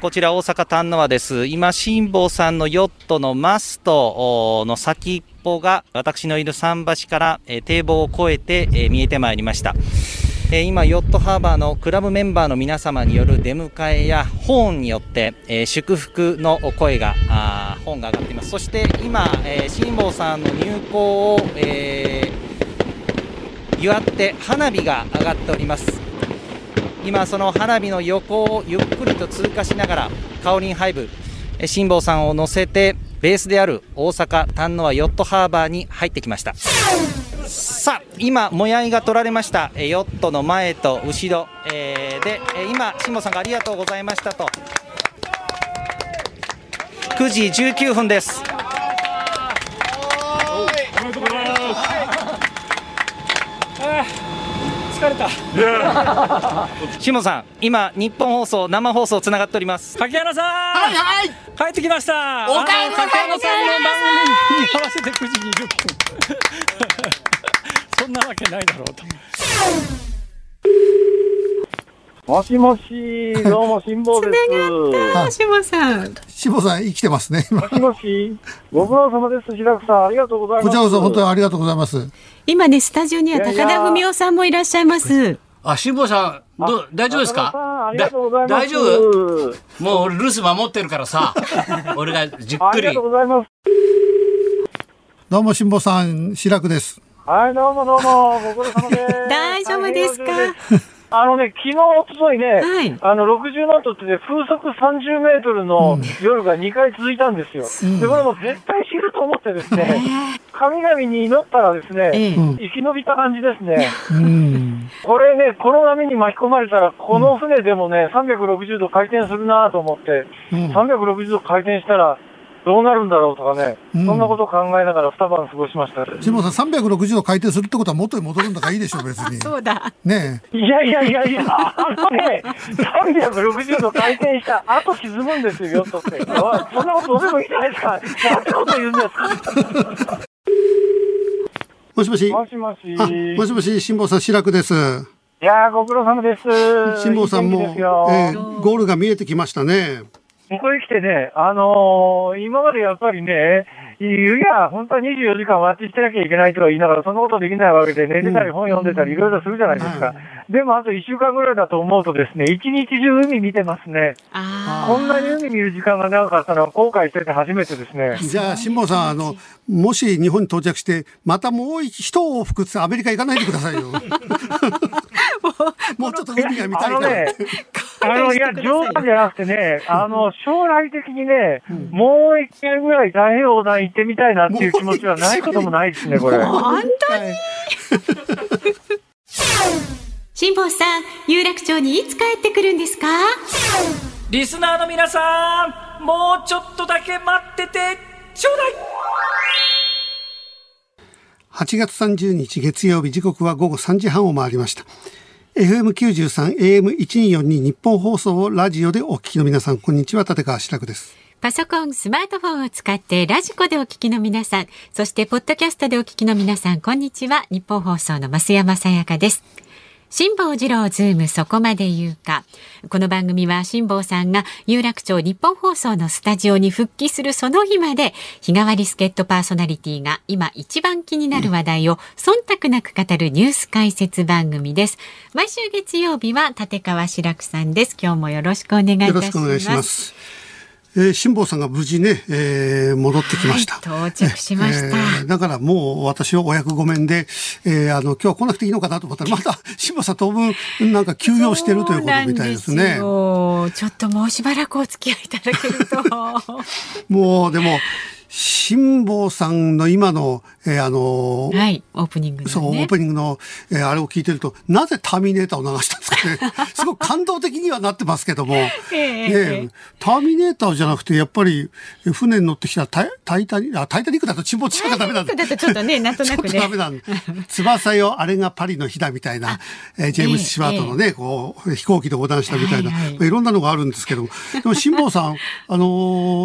こちら大阪丹野和です。今、辛坊さんのヨットのマストの先っぽが私のいる桟橋から、えー堤防を越えて、えー見えてまいりました。えー今、ヨットハーバーのクラブメンバーの皆様による出迎えやホーンによって、えー祝福の声が、あーホーンが上がっています。そして今、えー辛坊さんの入港を、えー祝って花火が上がっております。今その花火の横をゆっくりと通過しながらカオリンハイブえ辛坊さんを乗せてベースである大阪丹野和ヨットハーバーに入ってきました。さあ今もやいが取られました。えヨットの前と後ろ、えーでえ今辛坊さんがありがとうございましたと。9時19分です。疲れた。辛坊さん今日本放送生放送つながっております。柿原さん。はいはい。帰ってきました。お帰りなさいあの柿原さんの番組。に合わせて9時20分そんなわけないだろうともしもし、どうも、辛抱です。しもさん。志保さん生きてますね。今もしもし、ご苦労様です。平久さん、ありがとうございます。こちらこそ本当にありがとうございます。今ね、スタジオにはいやいや高田文夫さんもいらっしゃいます。あ、辛坊さん、どう大丈夫ですか？んありがとうございます。だ大丈夫？もう俺留守守ってるからさ、俺がじっくりありがとう。ございます。どうも辛坊さん、志らくです。はい、どうもどうも、ご苦労様です。大丈夫ですか？あのね、昨日、おとといね、はい。あの、60ナットってね、風速30メートルの夜が2回続いたんですよ。で、これもう絶対死ぬと思ってですね、神々に祈ったらですね、ええ。生き延びた感じですね。うん。これね、この波に巻き込まれたら、この船でもね、360度回転するなと思って、うん。360度回転したら、どうなるんだろうとかね、うんそんなことを考えながら二晩過ごしました。辛坊さん、360度回転するってことは元に戻るんだからいいでしょう、別に。そうだ。ねいやいやいやいや、あのね、360度回転した後沈むんですよ、ヨットって。そんなことどうでもいいじゃないですか。なんてこと言うんですか。え。もしもし。もしもし。あ、もしもし、辛坊さん、志らくです。いやー、ご苦労様です。辛坊さんも、えーゴールが見えてきましたね。ここへ来てね、あのー今までやっぱりね、いや、本当は24時間待ちしてなきゃいけないとか言いながら、そんなことできないわけで、寝てたり本読んでたりいろいろするじゃないですか。でもあと1週間ぐらいだと思うとですね、一日中海見てますね。あこんなに海見る時間が長かったのは後悔してて初めてですね。じゃあ、辛坊さん、あの、もし日本に到着して、またもう一往復ってアメリカ行かないでくださいよ。もうちょっと海が見たいからあのね。あの、いや、冗談じゃなくてね、あの、将来的にね、もう一回ぐらい太平洋横断行ってみたいなっていう気持ちはないこともないですね、これ。あ。本当に 辛坊さん、有楽町にいつ帰ってくるんですか？リスナーの皆さんもうちょっとだけ待っててちょうだい8月30日月曜日時刻は午後3時半を回りました。FM93、AM1242 日本放送をラジオでお聞きの皆さん、こんにちは、立川志らくです。パソコン、スマートフォンを使ってラジコでお聞きの皆さん、そしてポッドキャストでお聞きの皆さん、こんにちは。日本放送の増山さやかです。辛坊治郎ズームそこまで言うか。この番組は辛坊さんが有楽町日本放送のスタジオに復帰するその日まで日替わり助っ人パーソナリティが今一番気になる話題を忖度なく語るニュース解説番組です。毎週月曜日は立川志らくさんです。今日もよろしくお願いいたしよろます。えー、辛坊さんが無事ね、えー戻ってきました。はい到着しましたえーだからもう私はお役御免で、えーあの、今日は来なくていいのかなと思ったら、また辛坊さん当分なんか休養してるということみたいですそうちょっともうしばらくお付き合いいただけると。もうでも、辛坊さんの今の、えーあのーはい、オープニングのね。そう、オープニングの、えーあれを聞いてると、なぜターミネーターを流したんですかね。すごく感動的にはなってますけども、えねえターミネーターじゃなくて、やっぱり、え船に乗ってきたタイタイタニあタイタニックだと沈没しちゃダメなんだ。だとちょっとね、なんとなくちょっとダメね。なんだ。翼よ、あれがパリの日だみたいな、えージェームス・シュワートのね、こう、飛行機で横断したみたいな、はいはいまあいろんなのがあるんですけども。でも、辛坊さん、あの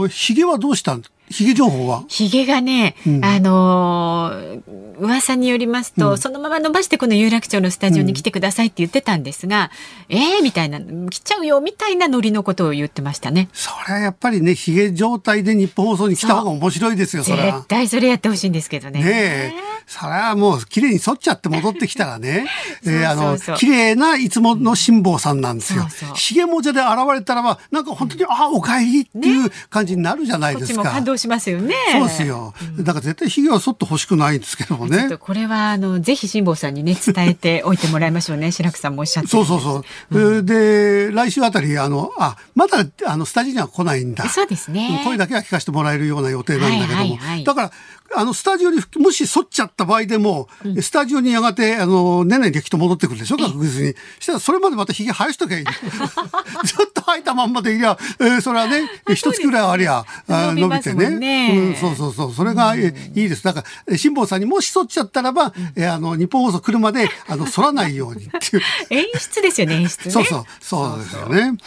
ー、髭はどうしたんヒゲ情報は？ヒゲがね、うんあのー噂によりますと、うんそのまま伸ばしてこの有楽町のスタジオに来てくださいって言ってたんですが、えーみたいな、来ちゃうよみたいなノリのことを言ってましたね。それはやっぱりね、ヒゲ状態で日本放送に来た方が面白いですよ、それは絶。対それやってほしいんですけどね。ねえ。それはもう綺麗に剃っちゃって戻ってきたらね、えーあの綺麗ないつもの辛坊さんなんですよ。ヒゲもじゃで現れたらば、なんか本当に、あ、お帰りっていう感じになるじゃないですか。ちも感動しますよね。そうですよ。だから絶対ヒゲは剃ってほしくないんですけどもね。これはあのぜひ辛坊さんにね伝えておいてもらいましょうね白くさんもおっしゃってそうそうそう。えーで、来週あたり、あの、あ、まだ、あの、スタジオには来ないんだ。そうですねん声だけは聞かせてもらえるような予定なんだけども。はいはいはいだから、あの、スタジオに、もし反っちゃった場合でも、スタジオにやがて、あの、ねねできっと戻ってくるでしょ、確実に。したら、それまでまた髭生やしときゃいい。ずっと生えたまんまでいりゃ、えーそれはね、一月ぐらいありゃ、あ伸びてね。ねうん、そうそうそう。それが、えいいです。だから、え辛坊さんにもし反っちゃったらば、えーあの、日本放送来るまで、あの、反らないようにっていう。演出ですよね演出ねそうそう、そうですよね。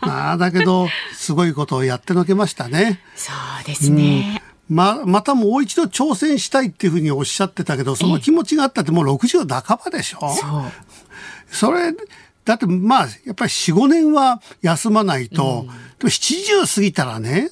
まあ、だけど、すごいことをやってのけましたね。そうですね、ま、またもう一度挑戦したいっていうふうにおっしゃってたけど、その気持ちがあったってもう60半ばでしょ？そう。それ、だってまあ、やっぱり4、5年は休まないと、でも70過ぎたらね、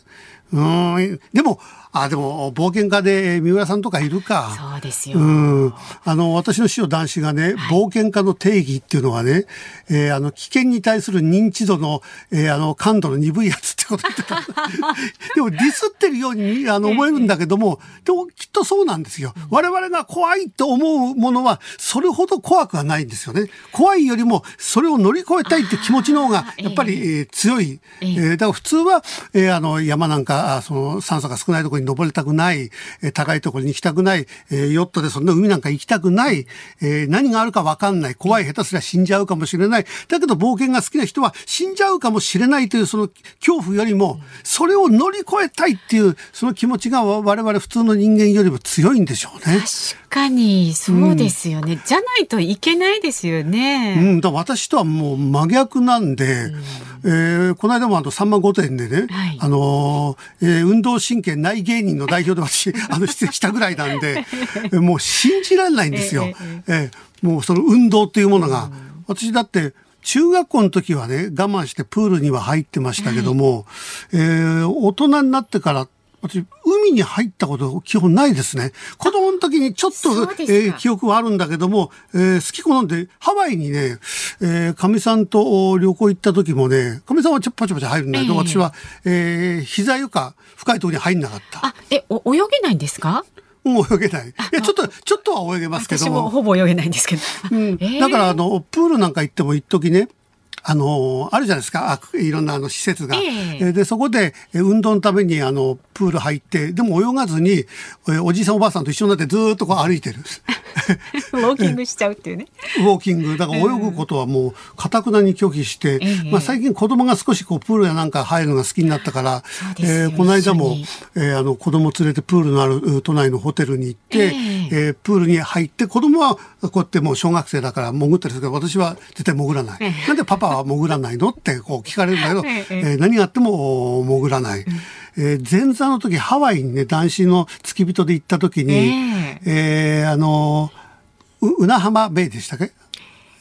うーん、でも、あ、でも、冒険家で三浦さんとかいるか。そうですよ、うん。あの、私の師匠男子がね、冒険家の定義っていうのはね、えーあの、危険に対する認知度の、えーあの、感度の鈍いやつってこと言ってた。でも、ディスってるように、あの、思えるんだけども、でも、きっとそうなんですよ。我々が怖いと思うものは、それほど怖くはないんですよね。怖いよりも、それを乗り越えたいって気持ちの方が、やっぱり、えー強い。えーだから普通は、えーあの、山なんか、あその、酸素が少ないところに登りたくない、えー高いところに行きたくない、えーヨットでそんな海なんか行きたくない、えー何があるかわかんない、怖い、下手すりゃ死んじゃうかもしれない。だけど冒険が好きな人は死んじゃうかもしれないというその恐怖よりも、それを乗り越えたいっていう、その気持ちが我々普通の人間よりも強いんでしょうね。確かにそうですよね、じゃないといけないですようね、ん、だ私とはもう真逆なんで、えーこの間もあの、さんま御殿でね、はい。あのーえー運動神経ない芸人の代表で私、あの、出演したぐらいなんで、えーもう信じられないんですよ。ええーもうその運動っていうものが。私だって、中学校の時はね、我慢してプールには入ってましたけども、えー大人になってから、私、海に入ったこと基本ないですね。子供の時にちょっとえー記憶はあるんだけども、えー好き好んで、ハワイにね、えー、かみさんとお旅行行った時もね、かみさんはちょパチャパチャ入るんだけど、ええ私は、えー、膝よか深いところに入んなかった。あえお泳げないんですか？もう泳げない。いや、ちょっと、ちょっとは泳げますけど私もも。ほぼ泳げないんですけど、うん えーだから、あの、プールなんか行っても一時ね、あの、あるじゃないですか、あいろんなあの施設が。えええで、そこで、え運動のために、あの、プール入って、でも泳がずに、えおじいさんおばあさんと一緒になってずーっとこう歩いてる。ウォーキングしちゃうっていうねウォーキング。だから泳ぐことはもう、かたくなに拒否して、ええまあ最近子供が少しこう、プールやなんか入るのが好きになったから、そうですよえーこの間もえーあの、子供連れてプールのあるう都内のホテルに行って、ええープールに入って、子供はこうやってもう小学生だから潜ってるんですけど、私は絶対潜らない。えなんでパパは潜らないのってこう聞かれるんだけど、えええー何があっても潜らない。えー前座の時ハワイにね、男子の付き人で行った時に、ええ。ーあのう、うな浜ベイでしたっけ？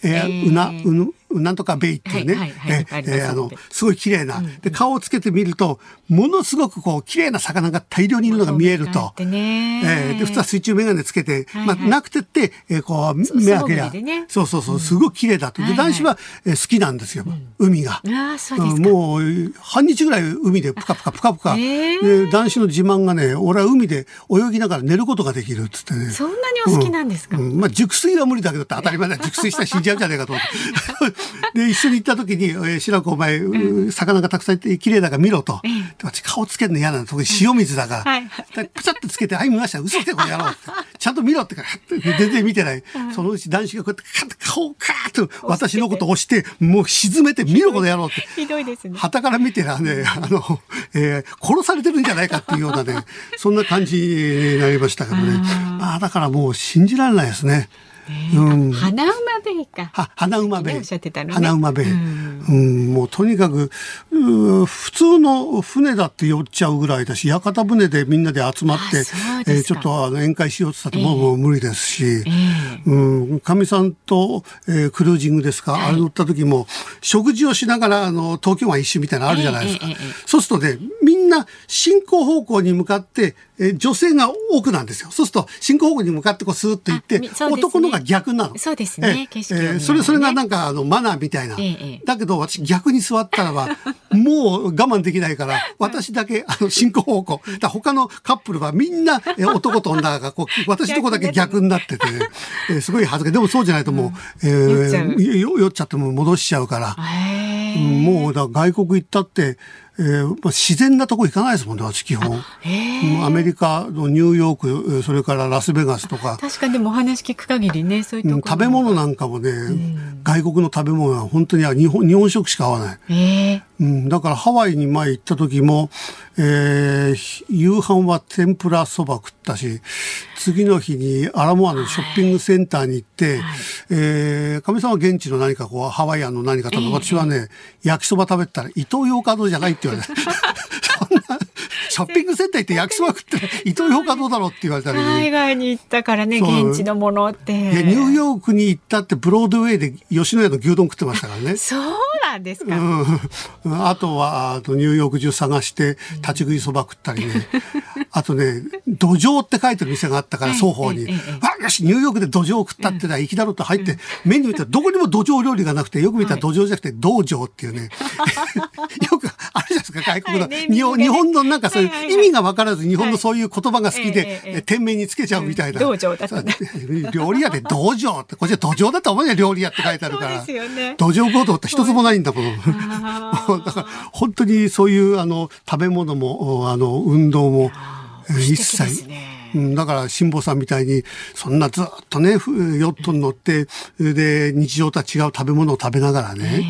えーえーうな、うぬ、なんとかベイっていうね、はいはいはい。えーえーあの、すごい綺麗な、で、顔をつけてみると、ものすごくこう、綺麗な魚が大量にいるのが見えると。えーで、普通は水中眼鏡つけて、はいはい。まあ、なくてって、えーこう、目開けりゃ。ね。そうそうそう、すごい綺麗だと。で、男子は、えー好きなんですよ、海が。ああそうんか、もう、半日ぐらい海でぷかぷかぷかぷか。へで、男子の自慢がね、俺は海で泳ぎながら寝ることができるっつってね。そんなにお好きなんですか、うん。まあ、熟睡は無理だけどって当たり前だ。熟睡したら死んじゃうんじゃねえかと思って。で、一緒に行った時に、えー、白子お前、う魚がたくさんいて綺麗だから見ろと。ええで私顔つけるの嫌なの。特に塩水だから。はいでパチャってつけて、はい、見ました。嘘つけこれやろうって。ちゃんと見ろってから、全然見てない。そのうち男子がこうやって、カッて顔をカーッと私のことを押して、もう沈めて見ろこの野郎って。ひどいですね旗から見てらね、あの、えー殺されてるんじゃないかっていうようなね、そんな感じになりましたけどね。まあ、だからもう信じられないですね。うん。花馬ベイか。は花馬ベイ。ねおっしゃってたのね。花馬ベイ。ううんん、もうとにかく、普通の船だって酔っちゃうぐらいだし、屋形船でみんなで集まってえーちょっとあの宴会しようって言ったってもう無理ですし、ええ。うん、かみさんと、えークルージングですか、あれ乗った時も、食事をしながら、あの、東京湾一周みたいなのあるじゃないですか。ええええええ。そうするとね、みんな進行方向に向かって、えー女性が奥なんですよ。そうすると、進行方向に向かってこうスーッと行って、ね。男のが逆なの。そうですね。ええ。景色を見ながらね。えーそれ、それがなんか、あの、マナーみたいな。えだけど、私逆に座ったらば、もう我慢できないから、私だけ、あの、進行方向。だ他のカップルはみんな、えー男と女が、こう、私とこだけ逆になってて、えーすごい恥ずかしい。でもそうじゃないともう、えー酔っちゃっちゃっても戻しちゃうから。もうだ外国行ったって、えーまあ、自然なとこ行かないですもんね、私基本。うんアメリカのニューヨーク、えーそれからラスベガスとか、確かにでもお話聞く限りね、そういうところうん食べ物なんかもね、外国の食べ物は本当に日本日本食しか合わない。ええうん、だからハワイに前行った時も、えー夕飯は天ぷらそば食ったし、次の日にアラモアのショッピングセンターに行って、えー、かみさんは現地の何かこう、ハワイアンの何か食べ、私はね、焼きそば食べてたら、伊東洋華堂じゃないって言われて、そんな、ショッピングセンター行って焼きそば食って、伊東洋華堂だろうって言われたり、海外に行ったからね、現地のものって。いやニューヨークに行ったってブロードウェイで吉野家の牛丼食ってましたからね。そうなんですか？うん、あとはあとニューヨーク中探して立ち食いそば食ったりね。あとね、土壌って書いてる店があったから、双方に。あ、よし、ニューヨークで土壌食ったってのは粋だろうと入って、メニュー見たらどこにも土壌料理がなくて、よく見たら土壌じゃなくて道場っていうね。よくあるじゃないですか、外国の。日本日本のなんかそういう意味が分からず日本のそういう言葉が好きで、え店名につけちゃうみたいな。うん。道場だったね料理屋で道場って、こっちは土壌だと思うよ、料理屋って書いてあるから。土壌行動って一つもないんだもん。だから本当にそういうあの食べ物もおあの運動もえー一切。ねうん、だから辛坊さんみたいにそんなずっとねふヨットに乗ってで日常とは違う食べ物を食べながらね、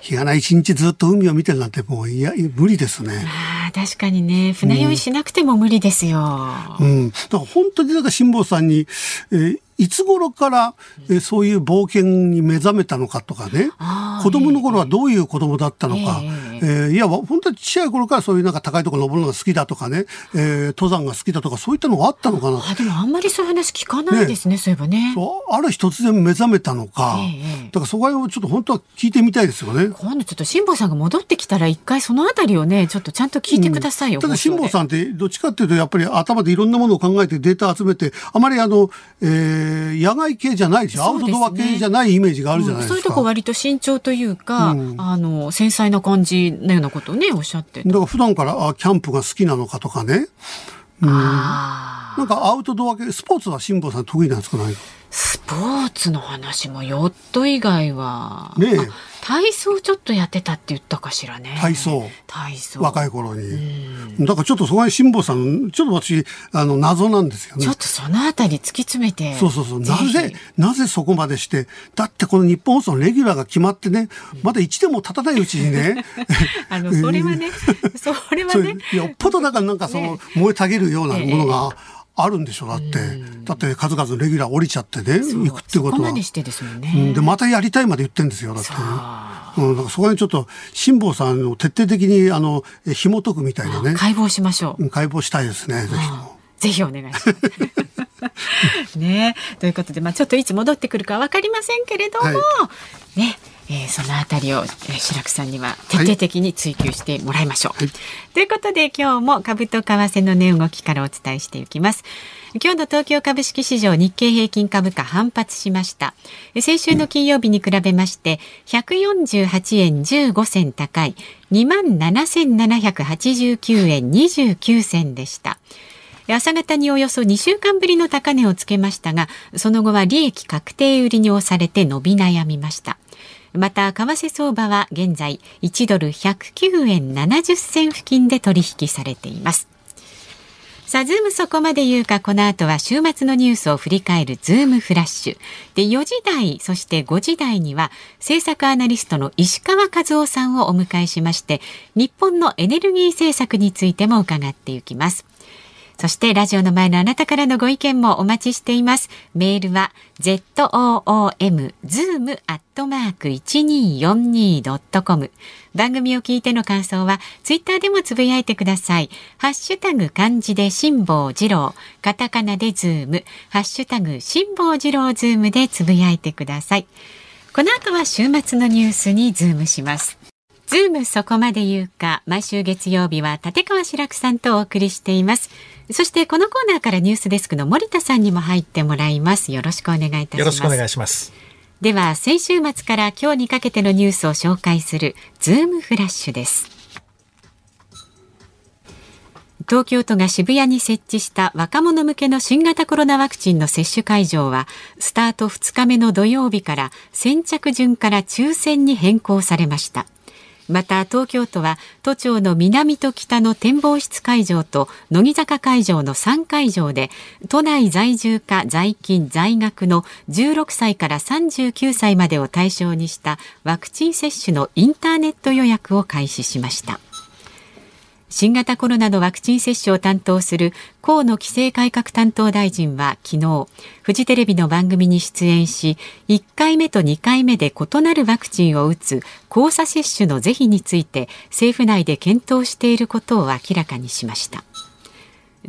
日がない一日ずっと海を見てるなんてもういや無理ですね。ああ、確かにね、船酔いしなくても無理ですよ。うん、だから本当にだから辛坊さんに、えーいつ頃から、えーそういう冒険に目覚めたのかとかね。子供の頃はどういう子供だったのか、ええ。ーいや本当にちっちゃい頃からそういうなんか高いところ登るのが好きだとかね、えー登山が好きだとかそういったのがあったのかな。あ、でもあんまりそういう話聞かないですね、そういえばね。そうある日突然目覚めたのか、ええだからそこら辺をちょっと本当は聞いてみたいですよね。今度ちょっと辛坊さんが戻ってきたら一回そのあたりをね、ちょっとちゃんと聞いてくださいよ。ただ辛坊ん。さんってどっちかっていうとやっぱり頭でいろんなものを考えてデータ集めてあまりあの、えー野外系じゃないでしょ、アウトドア系じゃないイメージがあるじゃないですか。そういうとこ割と慎重というか、うん。あの、繊細な感じのようなことをね、おっしゃってだから普段からあキャンプが好きなのかとかね。あなんかアウトドア系、スポーツは辛坊さん得意なんですか？ないスポーツの話もヨット以外は。ね体操ちょっとやってたって言ったかしらね。体操。体操。若い頃に。だからちょっとそこに辛坊さん、ちょっと私、あの、謎なんですよねちょっ。とそのあたり突き詰めて。そうそうそう。なひぜ、なぜそこまでして、だってこの日本放送のレギュラーが決まってね、まだ1でも経たないうちにね、あの、それはね、それはね。よっぽどだからなんかその、燃えたげるようなものがあるんでしょ、だって。だって数々のレギュラー降りちゃってね、行くってことはで。してです。うんで、またやりたいまで言ってんですよ、だってね。あうん、だからそこにちょっと辛坊さんを徹底的にあのえ紐解くみたいなね、解剖しましょう。うん解剖したいですね、ぜひとも。ぜひお願いします。ねということで、まあ、ちょっといつ戻ってくるかわかりませんけれども、はいね、えーそのあたりを、えー白くさんには徹底的に追求してもらいましょう。はいということで今日も株と為替の値動きからお伝えしていきます。今日の東京株式市場日経平均株価反発しました。え先週の金曜日に比べまして148円15銭高い27,789円29銭でした。朝方におよそ2週間ぶりの高値をつけましたが、その後は利益確定売りに押されて伸び悩みました。また、為替相場は現在1ドル109円70銭付近で取引されています。さあ、ズームそこまで言うか、この後は週末のニュースを振り返るズームフラッシュ。で、4時台、そして5時台には、政策アナリストの石川和男さんをお迎えしまして、日本のエネルギー政策についても伺っていきます。そしてラジオの前のあなたからのご意見もお待ちしています。メールは zoom zoom アットマーク 1242.com 番組を聞いての感想はツイッターでもつぶやいてください。ハッシュタグ漢字で辛坊治郎、カタカナでズーム、ハッシュタグ辛坊治郎ズームでつぶやいてください。この後は週末のニュースにズームします。ズームそこまで言うか、毎週月曜日は立川志らくさんとお送りしています。そしてこのコーナーからニュースデスクの森田さんにも入ってもらいます。よろしくお願いいたします。よろしくお願いします。では、先週末から今日にかけてのニュースを紹介するズームフラッシュです。東京都が渋谷に設置した若者向けの新型コロナワクチンの接種会場はスタート2日目の土曜日から先着順から抽選に変更されましたまた東京都は都庁の南と北の展望室会場と乃木坂会場の3会場で都内在住か在勤在学の16歳から39歳までを対象にしたワクチン接種のインターネット予約を開始しました。新型コロナのワクチン接種を担当する河野規制改革担当大臣は昨日フジテレビの番組に出演し1回目と2回目で異なるワクチンを打つ交差接種の是非について政府内で検討していることを明らかにしました。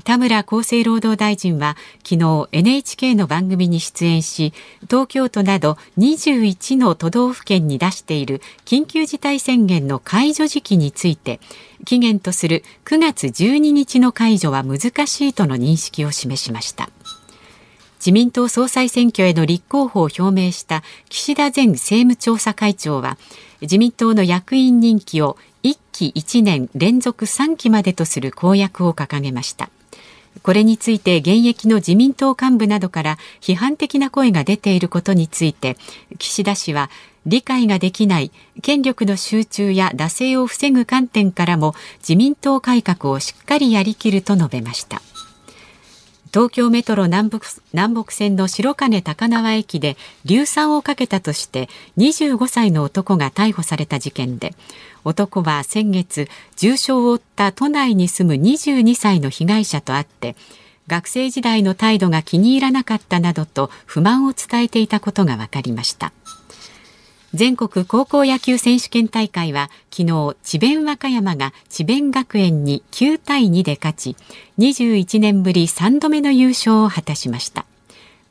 田村厚生労働大臣は昨日 NHK の番組に出演し東京都など21の都道府県に出している緊急事態宣言の解除時期について期限とする9月12日の解除は難しいとの認識を示しました。自民党総裁選挙への立候補を表明した岸田前政務調査会長は自民党の役員任期を1期1年連続3期までとする公約を掲げました。これについて現役の自民党幹部などから批判的な声が出ていることについて岸田氏は理解ができない権力の集中や惰性を防ぐ観点からも自民党改革をしっかりやりきると述べました。東京メトロ南北南北線の白金高輪駅で硫酸をかけたとして25歳の男が逮捕された事件で男は先月重傷を負った都内に住む22歳の被害者と会って学生時代の態度が気に入らなかったなどと不満を伝えていたことが分かりました。全国高校野球選手権大会は昨日智弁和歌山が智弁学園に9対2で勝ち21年ぶり3度目の優勝を果たしました。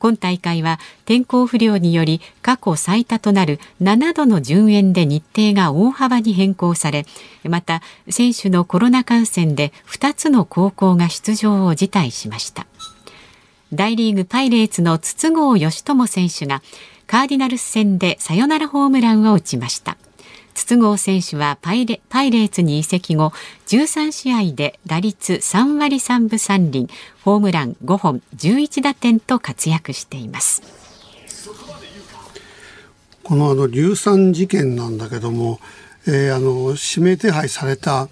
今大会は天候不良により過去最多となる7度の順延で日程が大幅に変更されまた選手のコロナ感染で2つの高校が出場を辞退しました。大リーグパイレーツの筒香義友選手がカーディナルス戦でサヨナラホームランを打ちました。筒香選手はパイレパイレーツに移籍後13試合で打率3割3分3厘ホームラン5本11打点と活躍しています。このあの硫酸事件なんだけども、えー、あの指名手配された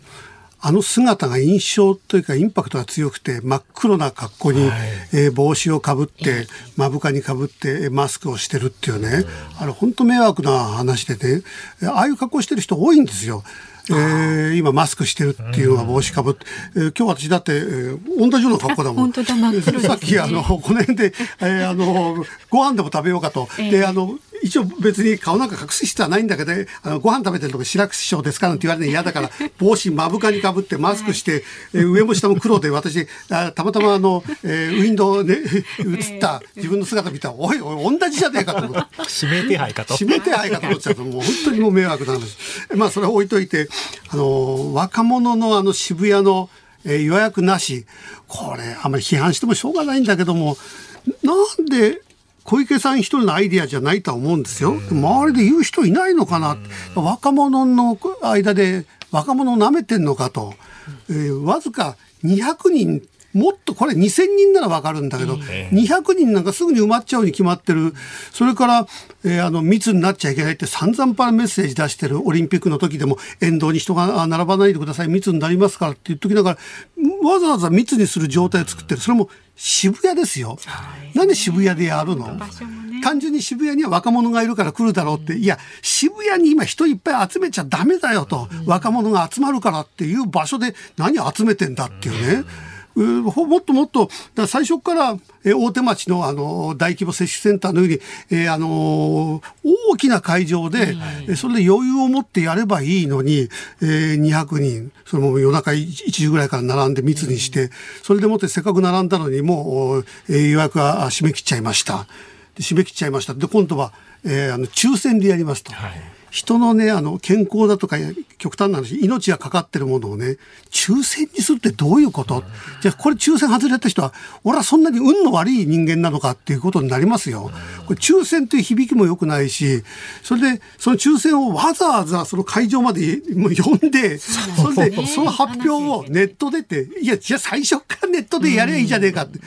あの姿が印象というかインパクトが強くて真っ黒な格好に、はい、えー、帽子をかぶって目深にかぶってマスクをしてるっていうね、あれ本当迷惑な話でね。ああいう格好してる人多いんですよ。えー、今マスクしてるっていうのは帽子かぶって、えー、今日私だって、えー、同じような格好だもん。本当だ、ね、さっきあの、この辺で、えー、あの、ご飯でも食べようかと。えー、で、あの、一応別に顔なんか隠す必要はないんだけど、あのご飯食べてるとこ白く師匠ですかなんて言われるの嫌だから帽子目深にかぶってマスクして、えー、上も下も黒で私あたまたまあの、えー、ウィンドウで、ね、映った自分の姿見たらおいおい同じじゃねえかと思って指名手配かと。指名手配かと思っちゃうともう本当にもう迷惑な話。まあそれは置いといてあの若者のあの渋谷の、えー、予約なし。これあんまり批判してもしょうがないんだけどもなんで小池さん一人のアイディアじゃないとは思うんですよ。周りで言う人いないのかな。若者の間で若者を舐めてんのかと。えー、わずか200人もっとこれ2000人ならわかるんだけど、200人なんかすぐに埋まっちゃうに決まってる。それから、えー、あの、密になっちゃいけないって散々パラメッセージ出してるオリンピックの時でも、沿道に人が並ばないでください、密になりますからって言っときながら、わざわざ密にする状態を作ってる。それも渋谷ですよ。なんで渋谷でやるの？単純に渋谷には若者がいるから来るだろうって、いや、渋谷に今人いっぱい集めちゃダメだよと、若者が集まるからっていう場所で何集めてんだっていうね。うもっともっと、だ最初から、えー大手町のあの大規模接種センターのように、えーあのー大きな会場で、えーそれで余裕を持ってやればいいのに、えー200人、それも夜中1時ぐらいから並んで密にして、それでもってせっかく並んだのにもう、えー予約は締め切っちゃいました。で締め切っちゃいました。で、今度は、えーあの抽選でやりますと。人のね、あの、健康だとか、極端な話、命がかかってるものをね、抽選にするってどういうこと、じゃあ、これ抽選外れた人は、俺はそんなに運の悪い人間なのかっていうことになりますよ。これ抽選という響きも良くないし、それで、その抽選をわざわざその会場までもう呼んで、それで、その発表をネットでって、いや、じゃあ最初からネットでやりゃいいじゃねえかって。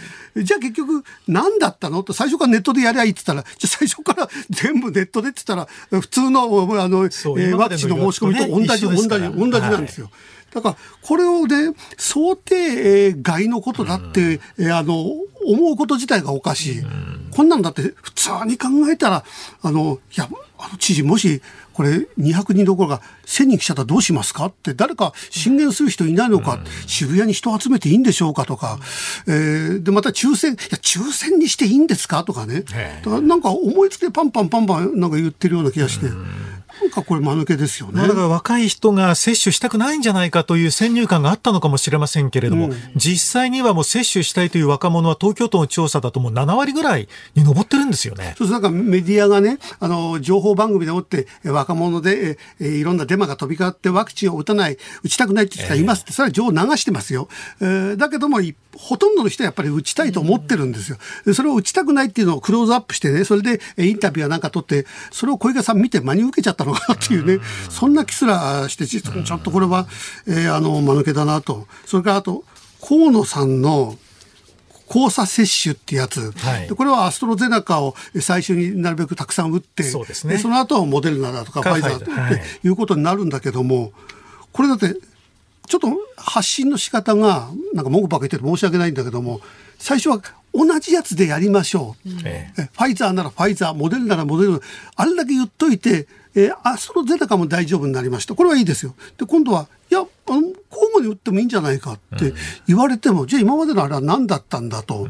じゃあ結局何だったの？と最初からネットでやりゃいいって言ったら、じゃあ最初から 全部ネットでって言ったら、普通のあの、えーワクチンの申し込みと同じ、同じ、同じなんですよ。だから、これをね、想定えー外のことだって、えーあの、思うこと自体がおかしい。こんなんだって、普通に考えたら、あの、いや、あの知事、もし、これ200人どころか1000人来ちゃったらどうしますか？って誰か進言する人いないのか、渋谷に人集めていいんでしょうか？とか、えーでまた抽選いや抽選にしていいんですか？とかね。ええだからなんか思いつきでパンパンパンパンなんか言ってるような気がして、なんかこれ間抜けですよね。だから若い人が接種したくないんじゃないかという先入観があったのかもしれませんけれども、うん実際にはもう接種したいという若者は東京都の調査だともう7割ぐらいに上ってるんですよね。そうなんかメディアがね、あの、情報番組でもって、え若者で、ええいろんなデマが飛び交ってワクチンを打たない、打ちたくないって言っていますって、それは情報流してますよ。えーだけども、いほとんどの人はやっぱり打ちたいと思ってるんですよ。でそれを打ちたくないっていうのをクローズアップしてね、それでえインタビューなんか取って、それを小池さん見て真に受けちゃったのかなっていうね、そんな気すらして、ちょっとこれは、えーあの、間抜けだなと。それからあと、河野さんの、交差接種ってやつ、はい。でこれはアストロゼネカを最初になるべくたくさん打ってそね。その後はモデルナだとかフかァイザーっファイザーはい。ていうことになるんだけども、これだってちょっと発信の仕方がなんか文句ばっか言ってて申し訳ないんだけども最初は同じやつでやりましょう、ええ。ファイザーならファイザーモデルナらモデル。ナあれだけ言っといて、えーアストロゼネカも大丈夫になりました。これはいいですよ。で今度はいや交互に打ってもいいんじゃないかって言われても、じゃあ今までのあれは何だったんだと、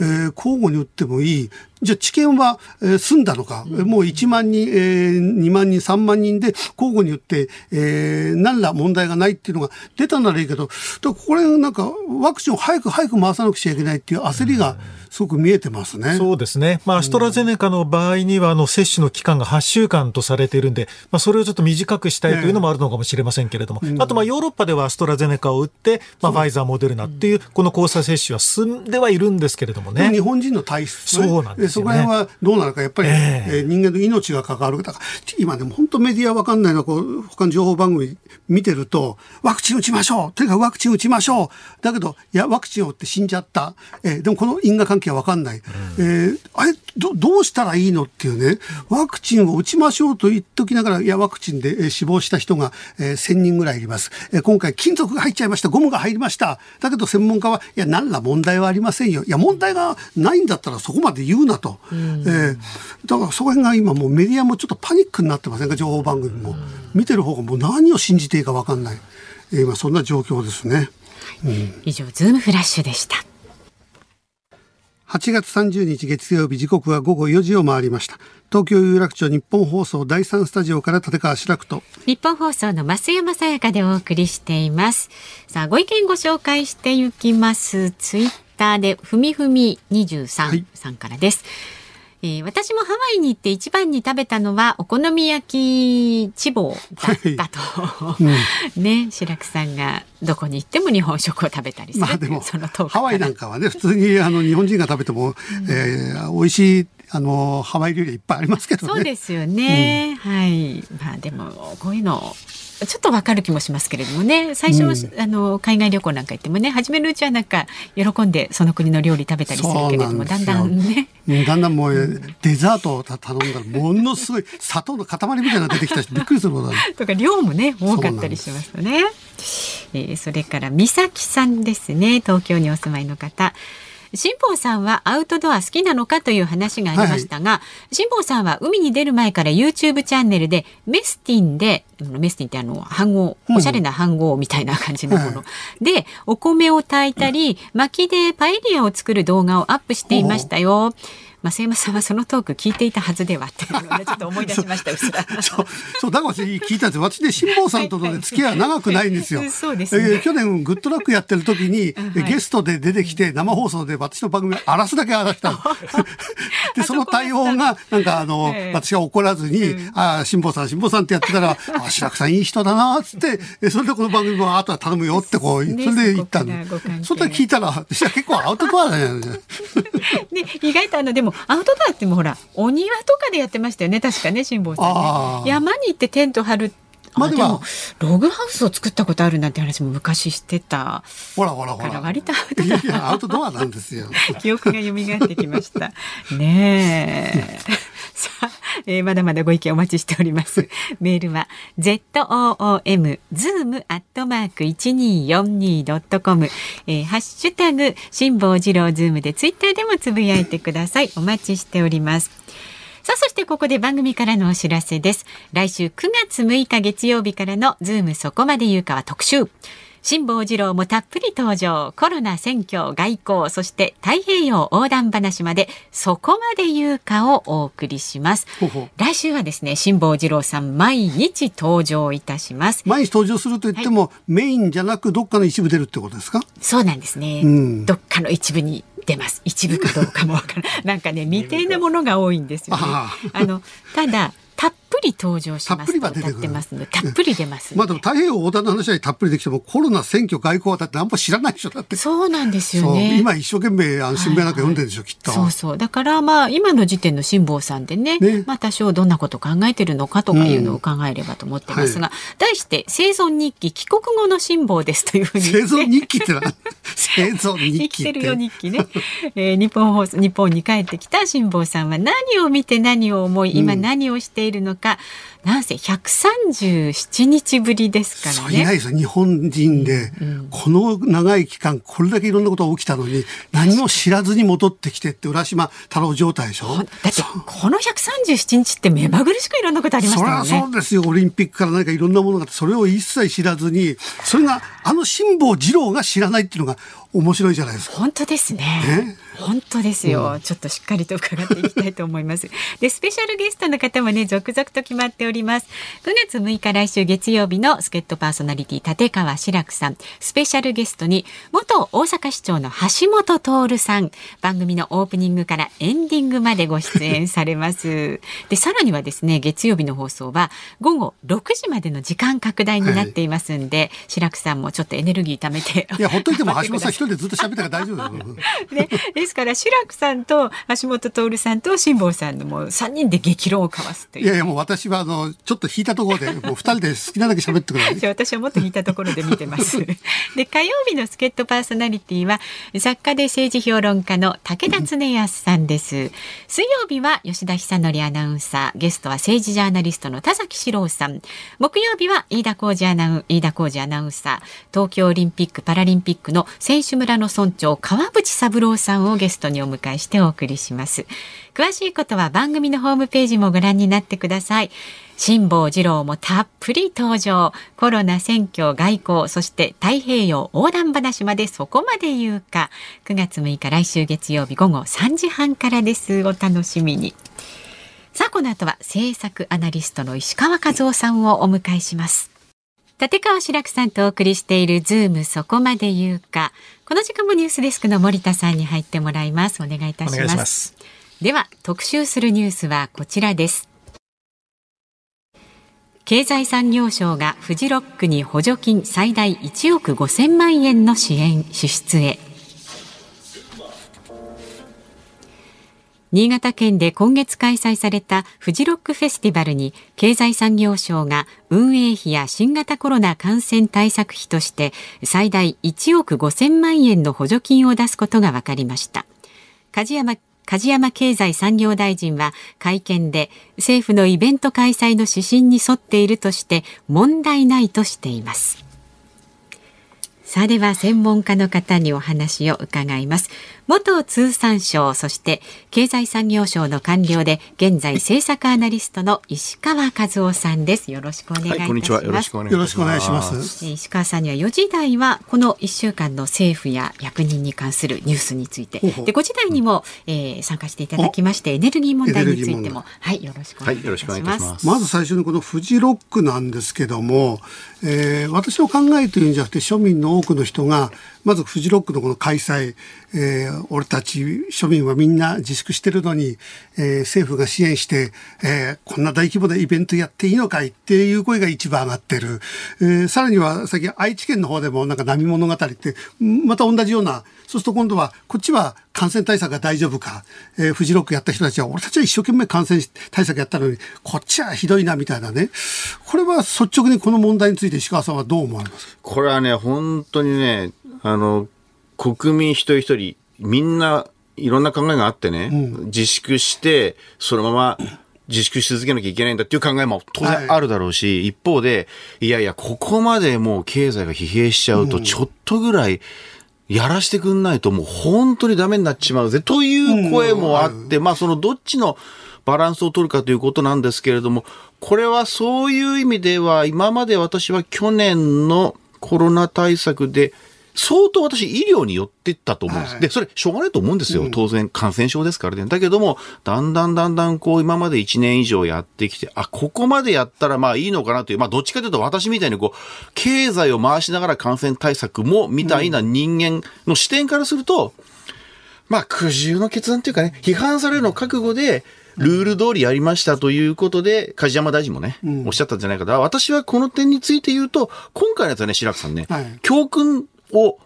えー交互に打ってもいい。じゃあ治験は、えー済んだのか、もう1万人、えー2万人3万人で交互に打って、えー何ら問題がないっていうのが出たならいいけどこれなんかワクチンを早く早く回さなくちゃいけないっていう焦りがすごく見えてますね。そうですね。まあ、アストラゼネカの場合には、あの、接種の期間が8週間とされているんで、まあ、それをちょっと短くしたいというのもあるのかもしれませんけれども、あと、まあ、ヨーロッパではアストラゼネカを打って、まあ、ファイザー、モデルナっていう、この交差接種は進んではいるんですけれどもね。日本人の体質、ね、そうなんですよねそこら辺はどうなるか、やっぱり、えええー人間の命が関わる。だから、今でも本当メディアわかんないのは、こう、他の情報番組見てると、ワクチン打ちましょうとにかくワクチン打ちましょうだけど、いや、ワクチンを打って死んじゃった。えーでもこの因果関係はわかんない。えーあれど、どうしたらいいのっていうね、ワクチンを打ちましょうと言っときながら、いや、ワクチンで、えー死亡した人が、えー1000人ぐらいいます。えー今回、金属が入っちゃいました。ゴムが入りました。だけど専門家は、いや、何ら問題はありませんよ。いや、問題がないんだったらそこまで言うなと。えーだからそこら辺が今もうメディアもちょっとパニックになってませんか、情報番組も。見てる方がもう何を信じていいか分かんない。えー今そんな状況ですね。以上ズームフラッシュでした8月30日月曜日時刻は午後4時を回りました。東京有楽町日本放送第3スタジオから立川志らくと。日本放送の増山さやかでお送りしていますさあご意見ご紹介していきますツイッターでふみふみ23、はいさんからですえー私もハワイに行って一番に食べたのはお好み焼きチボだったと、ね白くさんがどこに行っても日本食を食べたりする、まあでもそのハワイなんかはね普通にあの日本人が食べても、えー美味しいあのハワイ料理いっぱいありますけどね。そうですよね、はい。まあでもこういうのちょっとわかる気もしますけれどもね最初は、あの海外旅行なんか行ってもね始めるうちはなんか喜んでその国の料理食べたりするけれどもだんだんねうんだんだんもうデザートを頼んだらものすごい砂糖の塊みたいなのが出てきたしびっくりすることだね。とか量もね多かったりしますよね。えーそれから美咲さんですね東京にお住まいの方。辛坊さんはアウトドア好きなのかという話がありましたが、辛坊さんは海に出る前から YouTube チャンネルでメスティンでメスティンってあの飯盒おしゃれな飯盒みたいな感じのもの、でお米を炊いたり薪でパエリアを作る動画をアップしていましたよ。増山さんはそのトーク聞いていたはずではっていうのをねちょっと思い出しました。そうそうだから聞いたんです私ね辛坊さんとの、ね、付き合いは長くないんですよ。そうです、ね、えー、去年グッドラックやってる時に、はい、ゲストで出てきて生放送で私の番組荒らすだけ荒らしたの。でその対応がなんかあの、えー、私が怒らずに、うん、ああ辛坊さん辛坊さんってやってたら あ白くさんいい人だなっつってそれでこの番組もあとは頼むよってこう、ね、それで言ったんでそんな聞いたら結構アウトドアだよね。ね意外とあのでもアウトドアってもほらお庭とかでやってましたよね。確かね辛坊さんね。山に行ってテント張るまあ、でもログハウスを作ったことあるなんて話も昔してた。ほらほらほら。割とアウトドアなんですよ。記憶が蘇ってきました。ねえさあ、えー、まだまだご意見お待ちしております メールは zoom zoom アットマーク一二四二ドットコムハッシュタグ辛坊治郎ズームでツイッターでもつぶやいてくださいお待ちしておりますさあ、そしてここで番組からのお知らせです。来週9月6日月曜日からのズームそこまで言うかは特集。辛坊治郎もたっぷり登場。コロナ選挙、外交、そして太平洋横断話まで、そこまで言うかをお送りします。ほほ来週はですね、辛坊治郎さん、毎日登場いたします。毎日登場すると言っても、はい、メインじゃなく、どっかの一部出るってことですか？そうなんですね。うん、どっかの一部に出ます。一部かどうかもわからなんかね 未定なものが多いんですよね。あのただたっぷり登場しますたっぷり出てますたっぷり出ますまあでも太平洋横断の話はたっぷりできてもコロナ選挙外交はだってあんま知らないでしょだって。そうなんですよね。今一生懸命あの新聞なんか読んでるでしょ、はいはい、きっとそうそう。だからまあ今の時点の辛坊さんでね、ね、まあ多少どんなこと考えてるのかとかいうのを考えればと思ってますが、うん。はい、題して生存日記帰国後の辛坊ですというふうに、ね、生存日記って生存日記 生きてるよ日記ね、えー、日本放送日本に帰ってきた辛坊さんは何を見て何を思い今何をしているのか、なんせ137日ぶりですからね。いないですよ。日本人で、この長い期間、これだけいろんなことが起きたのに、何も知らずに戻ってきてって浦島太郎状態でしょ？だって、この137日って目まぐるしくいろんなことありましたよね。そりゃそうですよ。オリンピックから何かいろんなものがあって、それを一切知らずに、それが、あの辛坊二郎が知らないっていうのが面白いじゃないですか。本当ですね。本当ですよ、うん、ちょっとしっかりと伺っていきたいと思いますでスペシャルゲストの方もね続々と決まっております。9月6日来週月曜日の助っ人パーソナリティ立川志らくさん。スペシャルゲストに元大阪市長の橋本徹さん。番組のオープニングからエンディングまでご出演されます。でさらにはですね月曜日の放送は午後6時までの時間拡大になっていますんで、はい、志らくさんもちょっとエネルギー貯めていやほっといても 橋本さん一人でずっと喋ったから大丈夫です ねですから志らくさんと橋本徹さんと辛坊さんのもう3人で激論を交わすという。いやいやもう私はあのちょっと引いたところでもう2人で好きなだけ喋ってください私はもっと引いたところで見てます。で火曜日の助っ人パーソナリティは作家で政治評論家の武田恒康さんです。水曜日は吉田久典アナウンサーゲストは政治ジャーナリストの田崎史郎さん。木曜日は飯田浩二アナウン飯田浩二アナウンサー。東京オリンピック・パラリンピックの選手村の村長川淵三郎さんをゲストにお迎えしてお送りします詳しいことは番組のホームページもご覧になってください。辛坊治郎もたっぷり登場。コロナ選挙外交そして太平洋横断話までそこまで言うか。9月6日来週月曜日午後3時半からです。お楽しみに。さあこの後は政策アナリストの石川和男さんをお迎えします。立川志らくさんとお送りしているズームそこまで言うか。この時間もニュースデスクの森田さんに入ってもらいます。お願いいたします。では特集するニュースはこちらです。経済産業省がフジロックに補助金最大1億5000万円の支援支出へ。新潟県で今月開催されたフジロックフェスティバルに経済産業省が運営費や新型コロナ感染対策費として最大1億5000万円の補助金を出すことが分かりました。梶山梶山経済産業大臣は会見で政府のイベント開催の指針に沿っているとして問題ないとしています。さあでは専門家の方にお話を伺います。元通産省そして経済産業省の官僚で現在政策アナリストの石川和夫さんです。よろしくお願いいたします、はい、こんにちは。よろしくお願いします。石川さんには4時台はこの1週間の政府や役人に関するニュースについて。で5時台にも、えー、参加していただきましてエネルギー問題についても。はいよろしくお願いいたします、はい、まず最初にこのフジロックなんですけども、えー、私の考えというんじゃなくて庶民の多くの人がまずフジロックのこの開催、えー、俺たち庶民はみんな自粛してるのに、えー、政府が支援して、えー、こんな大規模なイベントやっていいのかいっていう声が一番上がってる。えー、さらには最近愛知県の方でもなんか波物語ってまた同じような、そうすると今度はこっちは感染対策が大丈夫か、えー、フジロックやった人たちは俺たちは一生懸命感染対策やったのにこっちはひどいなみたいなね。これは率直にこの問題について石川さんはどう思われます？これはね、本当にね、あの、国民一人一人、みんないろんな考えがあってね、うん、自粛して、そのまま自粛し続けなきゃいけないんだっていう考えも当然あるだろうし、はい、一方で、いやいや、ここまでもう経済が疲弊しちゃうと、ちょっとぐらい、やらしてくんないともう本当にダメになっちまうぜという声もあって、まあそのどっちのバランスを取るかということなんですけれども、これはそういう意味では今まで私は去年のコロナ対策で相当私医療に寄ってったと思うんです。はい、で、それしょうがないと思うんですよ。当然感染症ですからね。だけども、だんだんだんだんこう今まで1年以上やってきて、あ、ここまでやったらまあいいのかなという、まあどっちかというと私みたいにこう、経済を回しながら感染対策もみたいな人間の視点からすると、うん、まあ苦渋の決断というかね、批判されるの覚悟で、ルール通りやりましたということで、梶山大臣もね、うん、おっしゃったんじゃないかと。私はこの点について言うと、今回のやつはね、白くさんね、はい、教訓を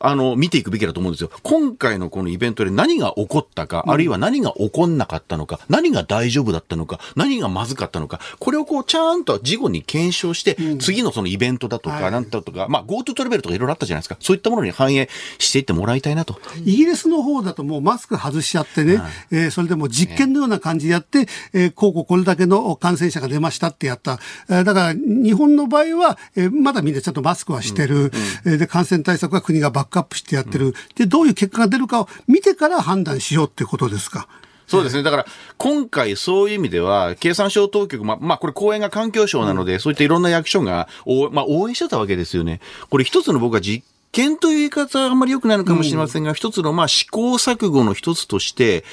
あの、見ていくべきだと思うんですよ。今回のこのイベントで何が起こったか、あるいは何が起こんなかったのか、何が大丈夫だったのか、何がまずかったのか、これをこう、ちゃんと事後に検証して、次のそのイベントだとか、なんだとか、まあ、GoTo トラベルとかいろいろあったじゃないですか。そういったものに反映していってもらいたいなと。イギリスの方だともうマスク外しちゃってね、はい、えー、それでも実験のような感じでやって、えー、こうこうこれだけの感染者が出ましたってやった。えー、だから、日本の場合は、えー、まだみんなちゃんとマスクはしてる。うんうん、えー、で、感染対策は国がバックアップしてやってる。で、どういう結果が出るかを見てから判断しようっていうことですか。そうですね。だから、今回そういう意味では、経産省当局、ま、まあ、これ公園が環境省なので、うん、そういったいろんな役所が、おまあ、応援してたわけですよね。これ一つの僕は実験という言い方はあんまり良くないのかもしれませんが、うん、一つのまあ試行錯誤の一つとして、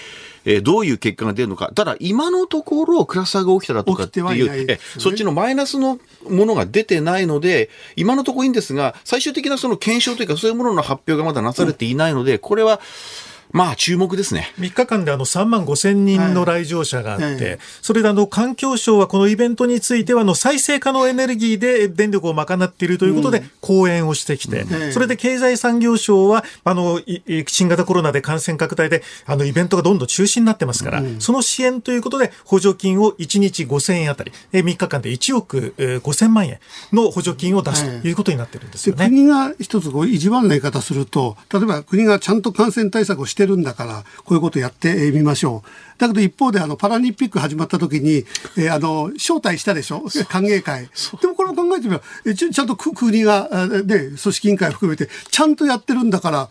えー、どういう結果が出るのか。ただ、今のところ、クラスターが起きたらとかっていう、えそっちのマイナスのものが出てないので、今のところいいんですが、最終的なその検証というか、そういうものの発表がまだなされていないので、これは、まあ注目ですね。3日間であの3万5千人の来場者があって、はい、それであの環境省はこのイベントについてはあの再生可能エネルギーで電力を賄っているということで講演をしてきて、うん、それで経済産業省はあの新型コロナで感染拡大であのイベントがどんどん中止になってますから、うん、その支援ということで補助金を1日5000円あたり3日間で1億5000万円の補助金を出すとい。うことになってるんですよね。国が一つこう意地悪な言い方すると例えば国がちゃんと感染対策をしてるんだから、こういうことやってみましょう。だけど一方であのパラリンピック始まった時に、えー、あの招待したでしょ？歓迎会。でもこれも考えてみればちちゃんと国が、ね、組織委員会含めてちゃんとやってるんだから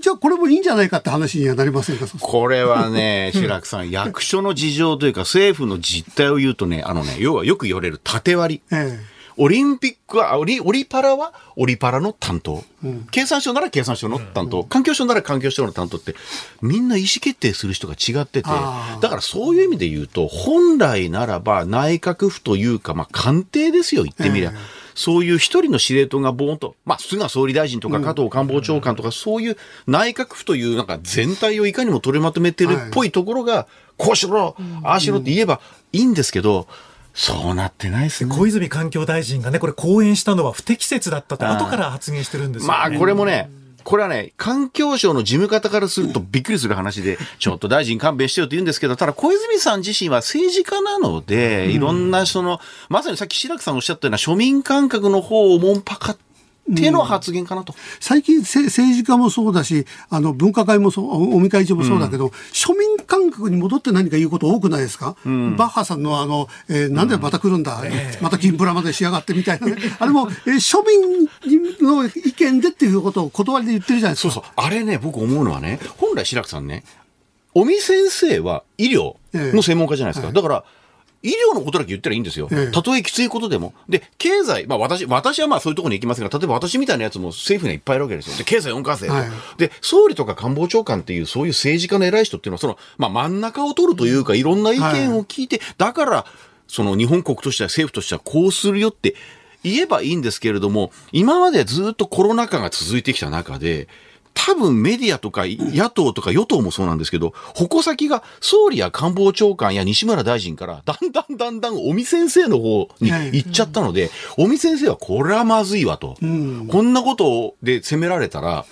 じゃあこれもいいんじゃないかって話にはなりませんか？これはね、白くさん、役所の事情というか政府の実態を言うとね、あのね、要はよく言われる縦割り。ええオリンピックは、オリオリパラはオリパラの担当、うん、経産省なら経産省の担当、うん、環境省なら環境省の担当って、みんな意思決定する人が違ってて、だからそういう意味で言うと、本来ならば内閣府というか、まあ官邸ですよ、言ってみりゃ。えーそういう一人の司令塔がボーンと、まあ、菅総理大臣とか加藤官房長官とか、そういう内閣府というなんか全体をいかにも取りまとめてるっぽいところが、こうしろ、ああしろって言えばいいんですけど、そうなってないですね。小泉環境大臣がね、これ講演したのは不適切だったと後から発言してるんですよ、ね、まあ、これもね、これはね、環境省の事務方からするとびっくりする話で、ちょっと大臣勘弁してよと言うんですけど、ただ小泉さん自身は政治家なので、いろんなその、まさにさっき白木さんおっしゃったような庶民感覚の方をもんぱかっっていうのは発言かなと。最近政治家もそうだし、あの分科会もそう、尾身会長もそうだけど、うん、庶民感覚に戻って何か言うこと多くないですか、うん、バッハさんのあの、えー、なんでまた来るんだ、うん、また銀プラまでしやがってみたいなね。あれも、えー、庶民の意見でっていうことを断りで言ってるじゃないですか。そうそう。あれね、僕思うのはね、本来白くさんね、尾身先生は医療の専門家じゃないですか。えーはい、だから、医療のことだけ言ったらいいんですよ。たとえきついことでも。で、経済、まあ私、私はまあそういうところに行きますが、例えば私みたいなやつも政府にはいっぱいいるわけですよ。で、経済4課税と、はい、で、総理とか官房長官っていうそういう政治家の偉い人っていうのは、その、まあ真ん中を取るというか、いろんな意見を聞いて、はい、だから、その日本国としては政府としてはこうするよって言えばいいんですけれども、今までずっとコロナ禍が続いてきた中で、多分メディアとか野党とか与党もそうなんですけど、矛先が総理や官房長官や西村大臣からだんだんだんだん尾身先生の方に行っちゃったので、尾身先生はこれはまずいわと。こんなことで責められたら、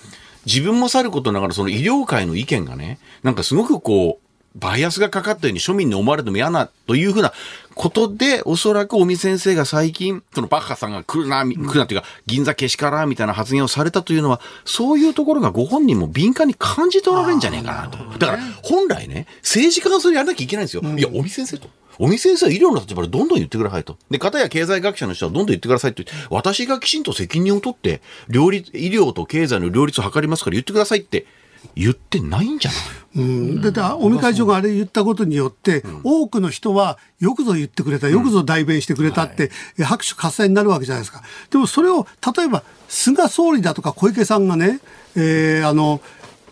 自分もさることながらその医療界の意見がね、なんかすごくこう、バイアスがかかったように庶民に思われても嫌なというふうなことで、おそらく尾身先生が最近、そのバッハさんが来るな、来るなっていうか、銀座けしからみたいな発言をされたというのは、そういうところがご本人も敏感に感じ取られるんじゃねえかなと。だから、本来ね、政治家がそれやらなきゃいけないんですよ。いや、尾身先生と。尾身先生は医療の立場でどんどん言ってくださいと。で、方や経済学者の人はどんどん言ってくださいと。私がきちんと責任を取って、両立、医療と経済の両立を図りますから言ってくださいって言ってないんじゃない？うん、で尾身会長があれ言ったことによって、うん、多くの人はよくぞ言ってくれた、よくぞ代弁してくれたって、うんはい、拍手喝采になるわけじゃないですか。でもそれを、例えば、菅総理だとか小池さんがね、えー、あの、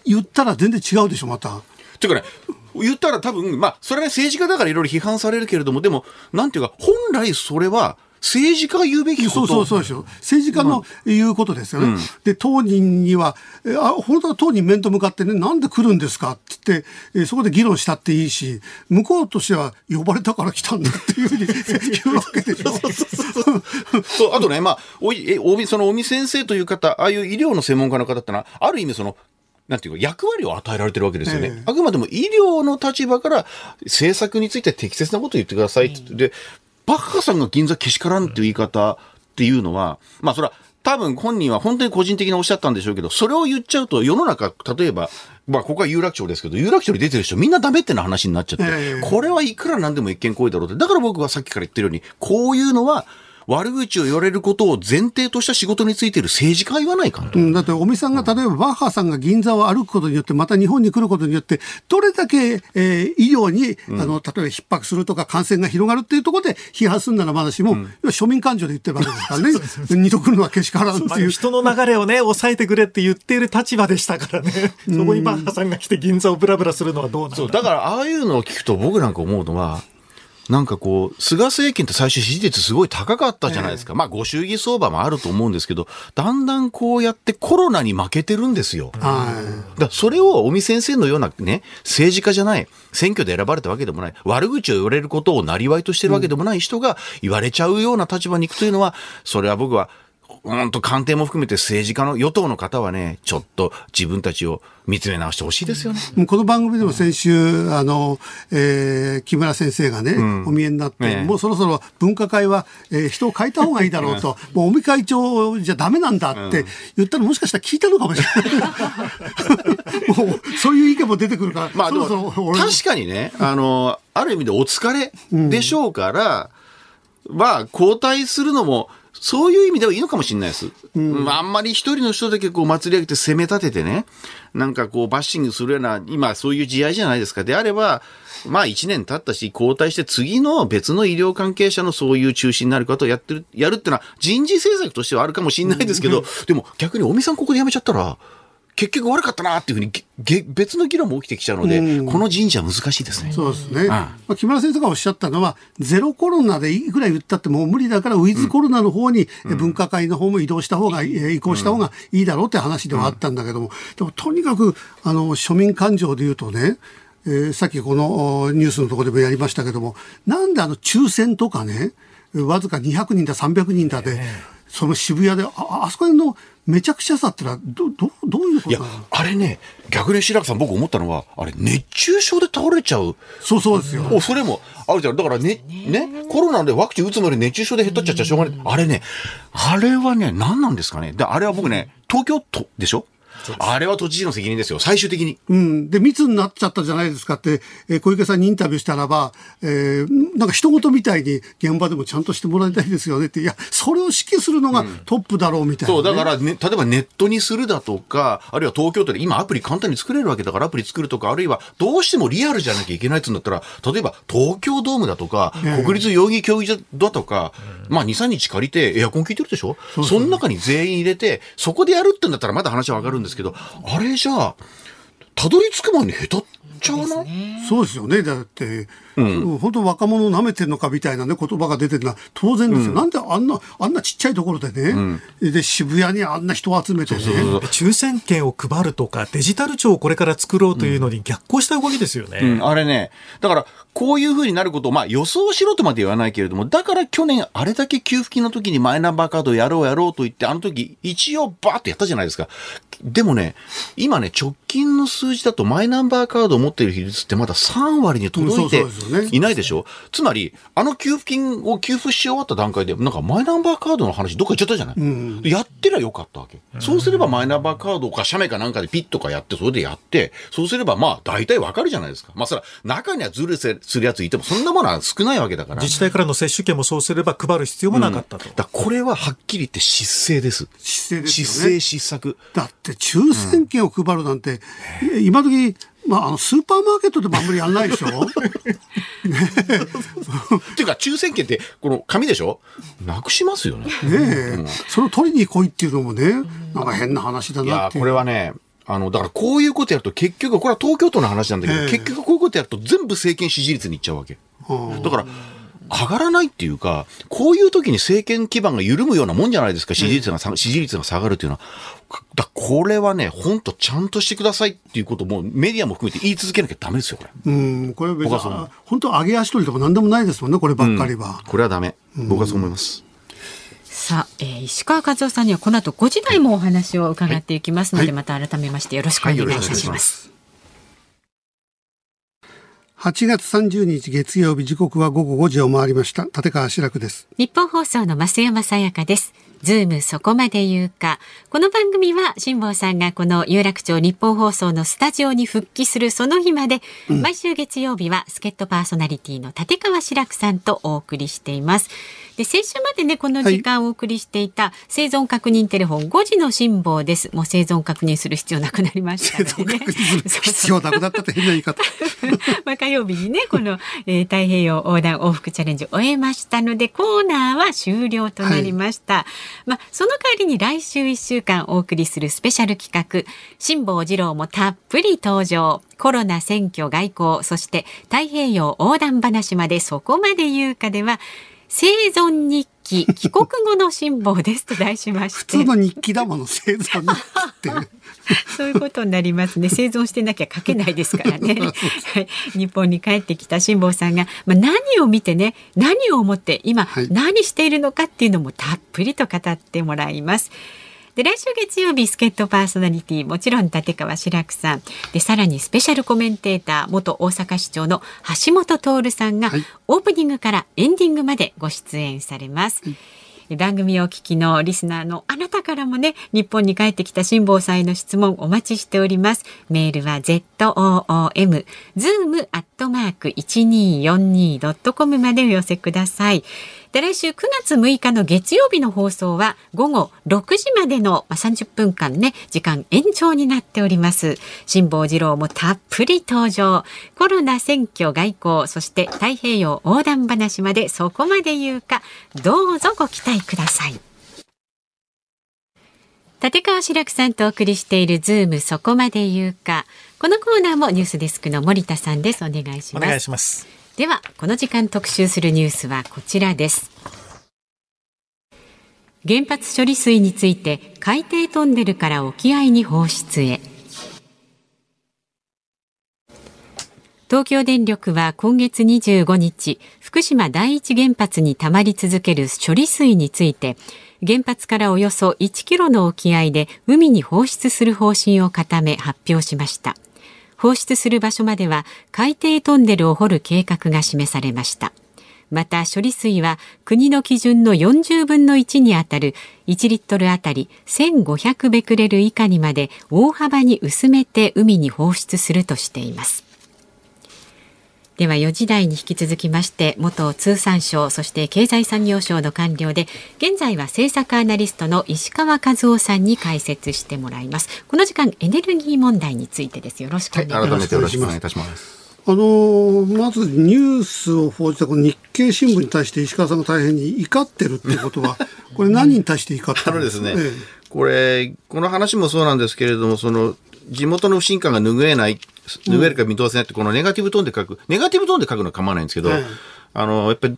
言ったら全然違うでしょ、また。ていうかね、言ったら多分、まあ、それは政治家だからいろいろ批判されるけれども、でも、なんていうか、本来それは、政治家が言うべきことそうそうそうですよ。政治家の言うことですよね。うん、で、当人には、あ本当は当人面と向かってね、なんで来るんですかって言って、えそこで議論したっていいし、向こうとしては呼ばれたから来たんだっていうふうに 言うわけでしょ。そうあとね、まあ、おいえおその尾身先生という方、ああいう医療の専門家の方ってのは、ある意味その、なんていうか、役割を与えられてるわけですよね。えー、あくまでも医療の立場から政策について適切なことを言ってくださいって。で、バッハさんが銀座けしからんっていう言い方っていうのは、まあそれは多分本人は本当に個人的におっしゃったんでしょうけど、それを言っちゃうと世の中、例えば、まあここは有楽町ですけど、有楽町に出てる人みんなダメってな話になっちゃって、これはいくらなんでも一見行為だろうって。だから僕はさっきから言ってるように、こういうのは、悪口を言われることを前提とした仕事についている政治家は言わないかと、うん、だって尾身さんが例えばバッハさんが銀座を歩くことによってまた日本に来ることによってどれだけ、えー、医療に、あの例えば逼迫するとか感染が広がるっていうところで批判するならまだしも、うん、庶民感情で言ってるわけですからね。二度来るのはけしからんっていう。人の流れをね抑えてくれって言っている立場でしたからね。そこにバッハさんが来て銀座をブラブラするのはどうなんだ。だからああいうのを聞くと僕なんか思うのはなんかこう、菅政権って最初支持率すごい高かったじゃないですか。えー、まあ、ご祝儀相場もあると思うんですけど、だんだんこうやってコロナに負けてるんですよ。はい。だそれを尾身先生のようなね、政治家じゃない、選挙で選ばれたわけでもない、悪口を言われることをなりわいとしてるわけでもない人が言われちゃうような立場に行くというのは、それは僕はうんと官邸も含めて政治家の与党の方はね、ちょっと自分たちを見つめ直してほしいですよね。この番組でも先週、あの、えー、木村先生がね、うん、お見えになって、ね、もうそろそろ分科会は、えー、人を変えた方がいいだろうと、もう尾身会長じゃダメなんだって言ったらもしかしたら聞いたのかもしれない。もう、そういう意見も出てくるから、まあ、そろそろ確かにね、あの、ある意味でお疲れでしょうから、うん、まあ、交代するのも、そういう意味ではいいのかもしれないです。うん、あんまり一人の人だけこう祭り上げて攻め立ててね、なんかこうバッシングするような、今そういう時代じゃないですか。であれば、まあ一年経ったし、交代して次の別の医療関係者のそういう中心になることをやってる、やるっていうのは人事政策としてはあるかもしれないですけど、うん、でも逆に尾身さんここで辞めちゃったら、結局悪かったなっていうふうに別の議論も起きてきちゃうので、うん、この神社難しいですね。そうですね。うん、まあ、木村先生がおっしゃったのは、ゼロコロナでいくら言ったってもう無理だから、ウィズコロナの方に分科会の方も移動した方が、うん、移行した方がいいだろうって話ではあったんだけども、でもとにかく、あの、庶民感情で言うとね、えー、さっきこのニュースのところでもやりましたけども、なんであの抽選とかね、わずか200人だ300人だで、その渋谷で、ああそこのめちゃくちゃさってのはど、ど、どういうこいやとなの、あれね、逆に白木さん僕思ったのは、あれ熱中症で倒れちゃう。そうそうですよ。お、それもあるじゃん。だからね、ね、コロナでワクチン打つまで熱中症で減っとっちゃっちゃしょうがない。あれね、あれはね、何なんですかね？で、あれは僕ね、東京都でしょ？あれは都知事の責任ですよ。最終的に。うん。で、密になっちゃったじゃないですかって、えー小池さんにインタビューしたらば、えーなんか人事みたいに現場でもちゃんとしてもらいたいですよねって、いや、それを指揮するのがトップだろうみたいな、ね。そう、だから、ね、例えばネットにするだとか、あるいは東京都で今アプリ簡単に作れるわけだからアプリ作るとか、あるいはどうしてもリアルじゃなきゃいけないって言うんだったら、例えば東京ドームだとか、国立代々木競技場だとか、まあ2、3日借りてエアコン効いてるでしょ？その中に全員入れて、そこでやるってんだったらまだ話はわかるんですけど、あれじゃあ、たどり着く前に下手っちゃわない？そうですよね。だって、本当若者を舐めてるのかみたいなね、言葉が出てるのは当然ですよ。なんであんな、あんなちっちゃいところでね、で、渋谷にあんな人を集めてね。抽選券を配るとか、デジタル庁をこれから作ろうというのに逆行した動きですよね。うん、あれね。だから、こういう風になることを、まあ予想しろとまで言わないけれども、だから去年あれだけ給付金の時にマイナンバーカードやろうやろうと言って、あの時一応バーッとやったじゃないですか。でもね、今ね、直近の数字だとマイナンバーカードを持っている比率ってまだ3割に届いてうんそうそうですよねいないでしょ？つまり、あの給付金を給付し終わった段階で、なんかマイナンバーカードの話どっか行っちゃったじゃない、やってりゃよかったわけ。そうすればマイナンバーカードか写メかなんかでピッとかやって、それでやって、そうすればまあ大体わかるじゃないですか。まあそれは中にはズルするやついても、そんなものは少ないわけだから。自治体からの接種券もそうすれば配る必要もなかったと。だからこれははっきり言って失政です。姿勢ですよ失ね政失策。だって抽選券を配るなんて、今時、まあ、あのスーパーマーケットでもあんまりやんないでしょ？っていうか、抽選券って、この紙でしょ？なくしますよね。ねえ、それを取りに来いっていうのもね、なんか変な話だなって。これはね、あの、だからこういうことやると結局、これは東京都の話なんだけど、ええ。結局こういうことやると全部政権支持率にいっちゃうわけ。うんだから、上がらないっていうか、こういう時に政権基盤が緩むようなもんじゃないですか、支持率がさ、支持率が下がるっていうのは。だこれはね、本当ちゃんとしてくださいっていうこともメディアも含めて言い続けなきゃダメですよ、これ。うん、これは別に本当上げ足取りとか何でもないですもんね、こればっかりは。これはダメ。僕はそう思います。さあ、えー石川和夫さんにはこの後5時台もお話を伺っていきますので、はいまた改めましてよろしくお願いいたします。8月30日月曜日時刻は午後5時を回りました。立川志らくです。日本放送の増山さやかです。ズームそこまで言うか。この番組は辛坊さんがこの有楽町日本放送のスタジオに復帰するその日まで、毎週月曜日は助っ人パーソナリティの立川志らくさんとお送りしています。で、先週までね、この時間をお送りしていた生存確認テレフォン5時の辛抱です。もう生存確認する必要なくなりましたのでね。必要なくなったって変な言い方。まあ火曜日にねこの、えー太平洋横断往復チャレンジを終えましたのでコーナーは終了となりました、まあその代わりに来週1週間お送りするスペシャル企画辛坊治郎もたっぷり登場コロナ選挙外交そして太平洋横断話までそこまで言うかでは生存日記 帰国後の辛抱ですと題しまして普通の日記だもの、生存日記って。そういうことになりますね。生存してなきゃ書けないですからね。はい、日本に帰ってきた辛坊さんが、まあ、何を見てね、何を思って今、はい何しているのかっていうのもたっぷりと語ってもらいます。で来週月曜日助っ人パーソナリティもちろん立川志らくさんでさらにスペシャルコメンテーター元大阪市長の橋本徹さんが、はいオープニングからエンディングまでご出演されます。番組をお聞きのリスナーのあなたからもね、日本に帰ってきた辛坊さんへの質問お待ちしております。メールは zoom、zoom アットマーク 1242.com までお寄せください。で、来週9月6日の月曜日の放送は午後6時までのまあ30分間ね、時間延長になっております。辛坊治郎もたっぷり登場。コロナ選挙外交、そして太平洋横断話までそこまで言うか、どうぞご期待ください。立川志らくさんとお送りしているズームそこまで言うか。このコーナーもニュースデスクの森田さんです。お願いしお願います。では、この時間特集するニュースはこちらです。原発処理水について海底トンネルから沖合に放出へ。東京電力は今月25日、福島第一原発に溜まり続ける処理水について、原発からおよそ1キロの沖合で海に放出する方針を固め発表しました放出する場所までは海底トンネルを掘る計画が示されました。また処理水は国の基準の40分の1にあたる1リットルあたり1500ベクレル以下にまで大幅に薄めて海に放出するとしています。では4時台に引き続きまして元通産省そして経済産業省の官僚で現在は政策アナリストの石川和夫さんに解説してもらいます。この時間エネルギー問題についてです。よろしくお願いします、はい、改めてよろしくお願いいたします。あのまずニュースを報じたこの日経新聞に対して石川さんが大変に怒ってるっていうことは、これ何に対して怒ってるんですか、ね、これ、この話もそうなんですけれども、その、地元の不信感が拭えない、拭えるか見通せないって、このネガティブトーンで書く、ネガティブトーンで書くのは構わないんですけど、あの、やっぱり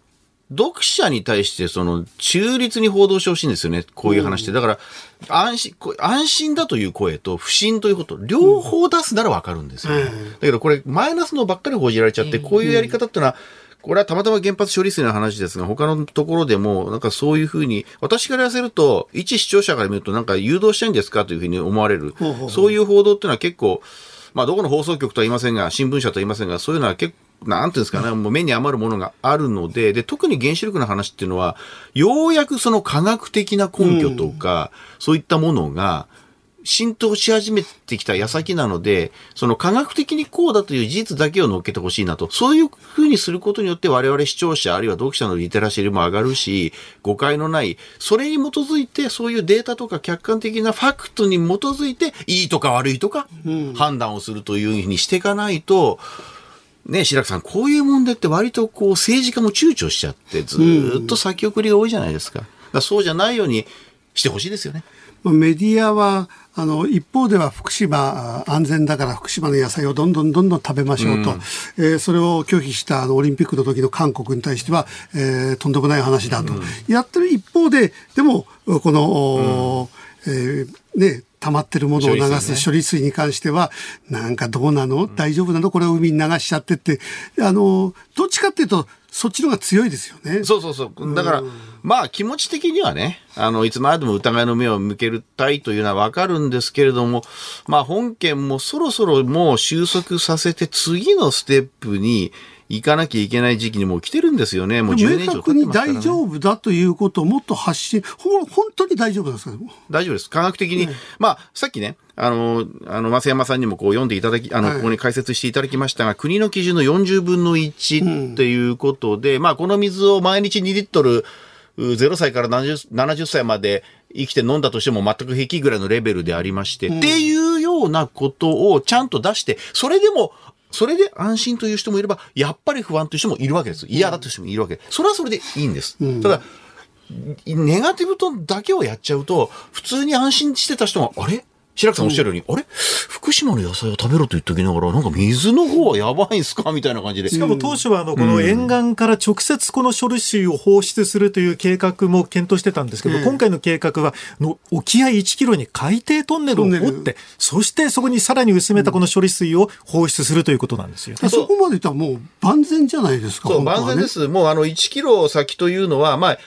読者に対してその中立に報道してほしいんですよね、こういう話って。だから、安心、安心だという声と不信ということ、両方出すならわかるんですよ、ね、だけどこれ、マイナスのばっかり報じられちゃって、こういうやり方っていうのは、これはたまたま原発処理水の話ですが、他のところでも、なんかそういうふうに、私から言わせると、一視聴者から見ると、なんか誘導したいんですかというふうに思われる、そういう報道っていうのは結構、まあ、どこの放送局とは言いませんが、新聞社とは言いませんが、そういうのは結構、なんていうんですかね、もう目に余るものがあるので、で、特に原子力の話っていうのは、ようやくその科学的な根拠とか、うん、そういったものが、浸透し始めてきた矢先なので、その科学的にこうだという事実だけを乗っけてほしいなと。そういうふうにすることによって我々視聴者あるいは読者のリテラシーも上がるし、誤解のない、それに基づいてそういうデータとか客観的なファクトに基づいて、いいとか悪いとか、判断をするというふうにしていかないと、ね、白木さん、こういう問題って割とこう政治家も躊躇しちゃって、ずっと先送りが多いじゃないですか。かそうじゃないようにしてほしいですよね。メディアは、あの、一方では福島安全だから福島の野菜をどんどんどんどん食べましょうと、うん、えー、それを拒否したあのオリンピックの時の韓国に対しては、えー、とんでもない話だと、うん、やってる一方で、でも、この、うん、えー、ね、溜まってるものを流す処理水に関しては、なんかどうなの？大丈夫なの？これを海に流しちゃってって、あの、どっちかっていうと、そっちの方が強いですよね。そうそうそう。だから、まあ気持ち的にはね、あの、いつまでも疑いの目を向けるたいというのはわかるんですけれども、まあ本件もそろそろもう収束させて次のステップに行かなきゃいけない時期にもう来てるんですよね。もう10年以上経ってますから、ね、明確に大丈夫だということをもっと発信、ほ本当に大丈夫ですか？大丈夫です。科学的に。まあ、さっきね、あの、あの、増山さんにもこう読んでいただき、あの、はい、ここに解説していただきましたが、国の基準の40分の1っていうことで、うん、まあ、この水を毎日2リットル、0歳から 70, 70歳まで生きて飲んだとしても全く平気ぐらいのレベルでありまして、うん、っていうようなことをちゃんと出して、それでもそれで安心という人もいれば、やっぱり不安という人もいるわけです。嫌だという人もいるわけ。それはそれでいいんです。ただ、ネガティブとだけをやっちゃうと、普通に安心してた人が、あれ？白木さんおっしゃるように、うん、あれ？福島の野菜を食べろと言っときながら、なんか水の方はやばいんすか？みたいな感じで。しかも当初は、あの、この沿岸から直接この処理水を放出するという計画も検討してたんですけど、うん、今回の計画は、の沖合1キロに海底トンネルを掘って、そしてそこにさらに薄めたこの処理水を放出するということなんですよ、ね、そこまでいったらもう万全じゃないですか。そう、万全です。もうあの1キロ先というのは、まあ、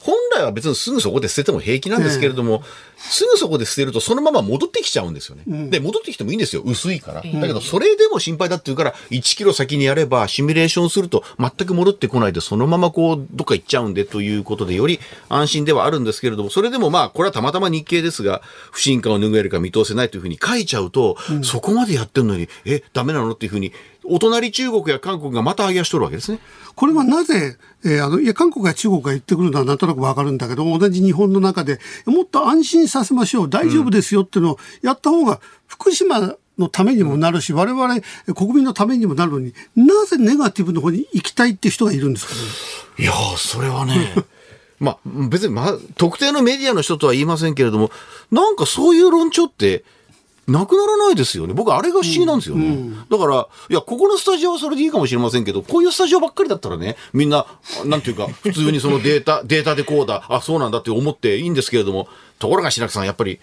本来は別にすぐそこで捨てても平気なんですけれども、すぐそこで捨てるとそのまま戻ってきちゃうんですよね。うん、で、戻ってきてもいいんですよ。薄いから。だけど、それでも心配だっていうから、1キロ先にやれば、シミュレーションすると全く戻ってこないで、そのままこう、どっか行っちゃうんでということで、より安心ではあるんですけれども、それでもまあ、これはたまたま日経ですが、不信感を拭えるか見通せないというふうに書いちゃうと、うん、そこまでやってるのに、え、ダメなのっていうふうに、お隣中国や韓国がまた上げ足取るわけですね。これはなぜ、えー、あの、いや、韓国や中国が言ってくるのはなんとなくわかるんだけど、同じ日本の中で、もっと安心させましょう、大丈夫ですよっていうのをやった方が、福島のためにもなるし、我々国民のためにもなるのに、なぜネガティブの方に行きたいっていう人がいるんですかね？いやそれはね。まあ、別に、まあ、特定のメディアの人とは言いませんけれども、なんかそういう論調って、なくならないですよね。僕、あれが不思議なんですよね。うんうん、だから、いや、ここのスタジオはそれでいいかもしれませんけど、こういうスタジオばっかりだったらね、みんな、なんていうか、普通にそのデータ、データでこうだ、あ、そうなんだって思っていいんですけれども、ところが白くさん、やっぱり、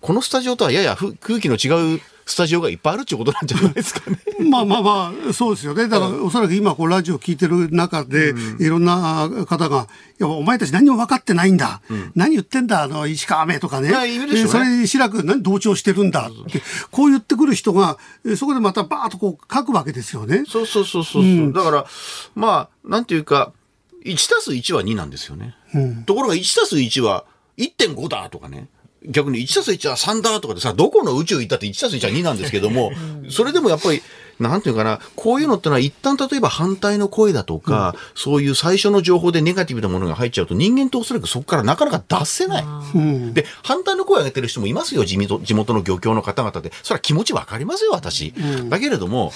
このスタジオとはややふ空気の違うスタジオがいっぱいあるっていうことなんじゃないですかね。まあまあまあ、そうですよね。だから、おそらく今、こう、ラジオ聞いてる中で、いろんな方が、いや、お前たち何も分かってないんだ。何言ってんだ、あの、石川雨とかね。ねえそれに白く何同調してるんだって、こう言ってくる人が、えそこでまたバーッとこう書くわけですよね。そうそうそうそう。うだから、まあ、なんていうか、1たす1は2なんですよね。ところが1たす1は1.5だとかね。逆に1たす1は3だとかでさ、どこの宇宙行ったって1たす1は2なんですけども、それでもやっぱり、なんていうかな、こういうのってのは一旦例えば反対の声だとか、そういう最初の情報でネガティブなものが入っちゃうと人間っておそらくそこからなかなか出せない。で、反対の声を上げてる人もいますよ、地元地元の漁協の方々で。それは気持ちわかりますよ、私。だけれども、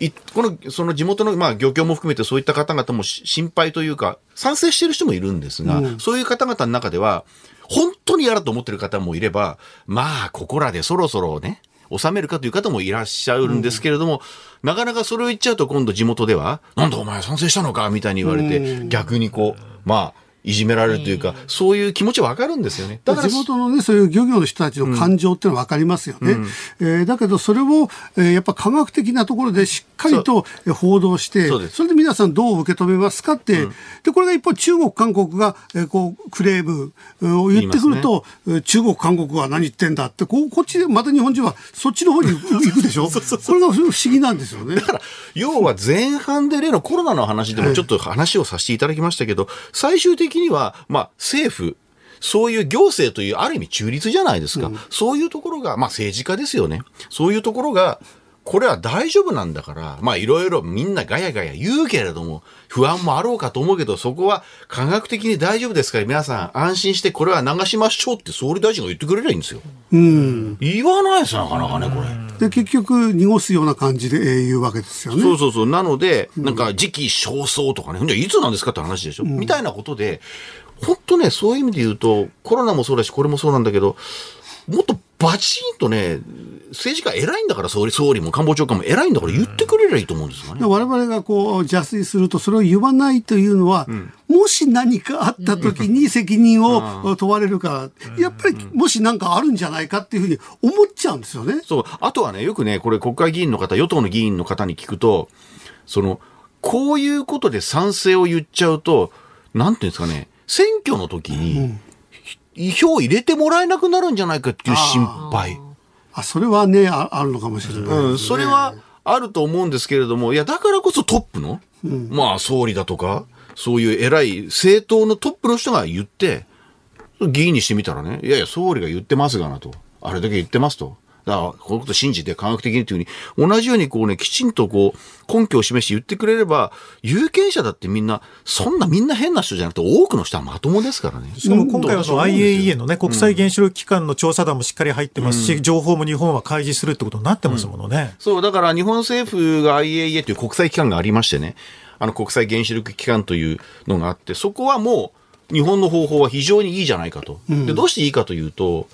いこの、その地元の、まあ、漁協も含めてそういった方々もし心配というか、賛成してる人もいるんですが、そういう方々の中では、本当に嫌だと思ってる方もいれば、まあ、ここらでそろそろね、収めるかという方もいらっしゃるんですけれども、なかなかそれを言っちゃうと今度地元では、なんだお前賛成したのかみたいに言われて、逆にこう、まあ、いじめられるというか、そういう気持ちわかるんですよね。だから地元のね、そういう漁業の人たちの感情っていうのは分かりますよね。えーだけど、それを、えーやっぱ科学的なところでしっかりとえー報道して、そそれで皆さんどう受け止めますかって、で、これが一方中国、韓国が、えーこう、クレームうんを言ってくると、えー中国、韓国は何言ってんだって、こう、こっちで、また日本人はそっちの方に行くでしょ？これが不思議なんですよね。だから、要は前半で例のコロナの話でもちょっと話をさせていただきましたけど、最終的には、まあ、政府、そういう行政というある意味中立じゃないですか。そういうところが、まあ政治家ですよね。そういうところが、これは大丈夫なんだから、まあいろいろみんなガヤガヤ言うけれども、不安もあろうかと思うけど、そこは科学的に大丈夫ですから皆さん安心してこれは流しましょうって総理大臣が言ってくれりゃいいんですよ。うん。言わないですよ、なかなかね、これ。で、結局、濁すような感じで、えー言うわけですよね。そうそうそう。なので、なんか時期尚早とかね、じゃあいつなんですかって話でしょ、みたいなことで、本当ね、そういう意味で言うと、コロナもそうだし、これもそうなんだけど、もっとバチンとね、政治家偉いんだから、総理、総理も官房長官も偉いんだから言ってくれりゃいいと思うんですよね。我々がこう邪推するとそれを言わないというのは、もし何かあった時に責任を問われるから、やっぱりもし何かあるんじゃないかっていうふうに思っちゃうんですよね。そう。あとはね、よくね、これ国会議員の方、与党の議員の方に聞くと、その、こういうことで賛成を言っちゃうと、なんていうんですかね、選挙の時に、意票入れてもらえなくなるんじゃないかっていう心配。あそれはねあ、あるのかもしれないね、うん、それはあると思うんですけれども、いや、だからこそトップの、まあ、総理だとか、そういう偉い政党のトップの人が言って、議員にしてみたらね、いやいや、総理が言ってますがなと。あれだけ言ってますと。だから、このこと信じて科学的にというふうに、同じようにこうね、きちんとこう、根拠を示して言ってくれれば、有権者だってみんな、そんなみんな変な人じゃなくて、多くの人はまともですからね。しかも今回はそのうん IAEA のね、国際原子力機関の調査団もしっかり入ってますし、情報も日本は開示するってことになってますものね。そう、だから日本政府が IAEA という国際機関がありましてね、あの国際原子力機関というのがあって、そこはもう日本の方法は非常にいいじゃないかと。で、どうしていいかというと、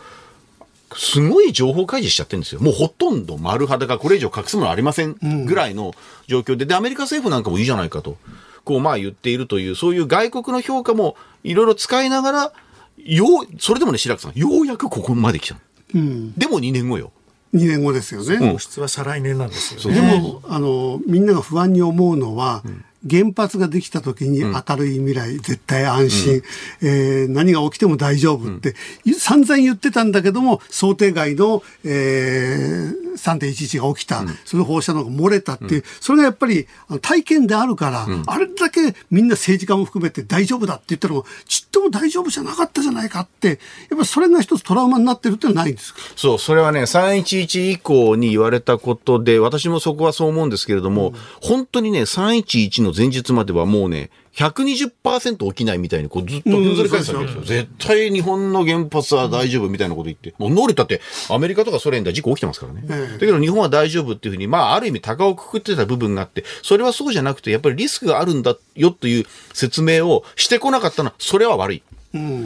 すごい情報開示しちゃってるんですよ。もうほとんど丸裸、これ以上隠すものありませんぐらいの状況で、で、アメリカ政府なんかもいいじゃないかと、こうまあ言っているという、そういう外国の評価もいろいろ使いながら、よう、それでもね、白くさん、ようやくここまで来たの。うん、でも2年後よ。2年後ですよね。うん放出は再来年なんですよね。でも、あの、みんなが不安に思うのは、原発ができた時に明るい未来、絶対安心、えー何が起きても大丈夫って、散々言ってたんだけども、想定外の、えー3.11が起きた、その放射能が漏れたっていう、それがやっぱり体験であるから、あれだけみんな政治家も含めて大丈夫だって言ったのも、ちっとも大丈夫じゃなかったじゃないかって、やっぱりそれが一つトラウマになってるってのはないんですか？そう、それはね、311以降に言われたことで、私もそこはそう思うんですけれども、本当にね、311の前日まではもうね、120%起きないみたいに、こうずっとふんぞり返すわけですよ。絶対日本の原発は大丈夫みたいなこと言って。もう能力だって、アメリカとかソ連では事故起きてますからね。だけど日本は大丈夫っていうふうに、まあ、ある意味高をくくってた部分があって、それはそうじゃなくて、やっぱりリスクがあるんだよという説明をしてこなかったのは、それは悪い。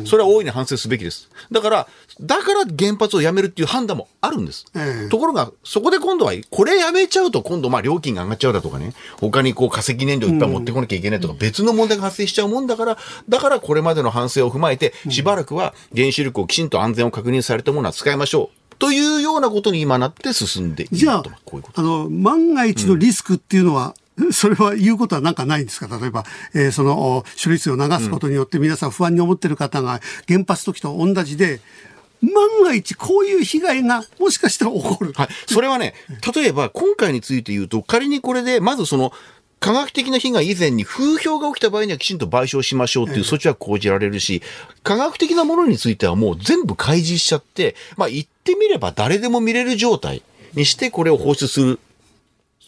それは大いに反省すべきです。だから、だから原発をやめるっていう判断もあるんです。ええところが、そこで今度は、これやめちゃうと今度、まあ料金が上がっちゃうだとかね、他にこう化石燃料いっぱい持ってこなきゃいけないとか、別の問題が発生しちゃうもんだから、だからこれまでの反省を踏まえて、しばらくは原子力をきちんと安全を確認されたものは使いましょう。というようなことに今なって進んでいるじゃあと。こういうことあの、万が一のリスクっていうのは、それは言うことはなんかないんですか？例えば、えーそのお処理水を流すことによって皆さん不安に思ってる方が原発時と同じで、万が一こういう被害がもしかしたら起こる。はい。それはね、例えば今回について言うと、仮にこれで、まずその、科学的な被害以前に風評が起きた場合にはきちんと賠償しましょうっていう措置は講じられるし、科学的なものについてはもう全部開示しちゃって、まあ言ってみれば誰でも見れる状態にしてこれを放出する。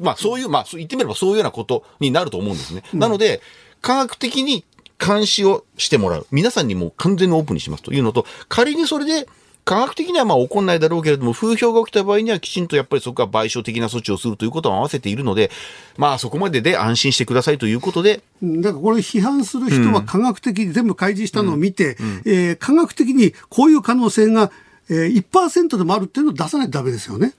まあそういう、まあ言ってみればそういうようなことになると思うんですね。なので、科学的に監視をしてもらう。皆さんにもう完全にオープンにしますというのと、仮にそれで、科学的にはまあ起こんないだろうけれども、風評が起きた場合にはきちんとやっぱりそこは賠償的な措置をするということを合わせているので、まあそこまでで安心してくださいということで、うんだからこれ批判する人は科学的に全部開示したのを見て、えー科学的にこういう可能性が、えー、1%でもあるっていうのを出さないとダメですよね。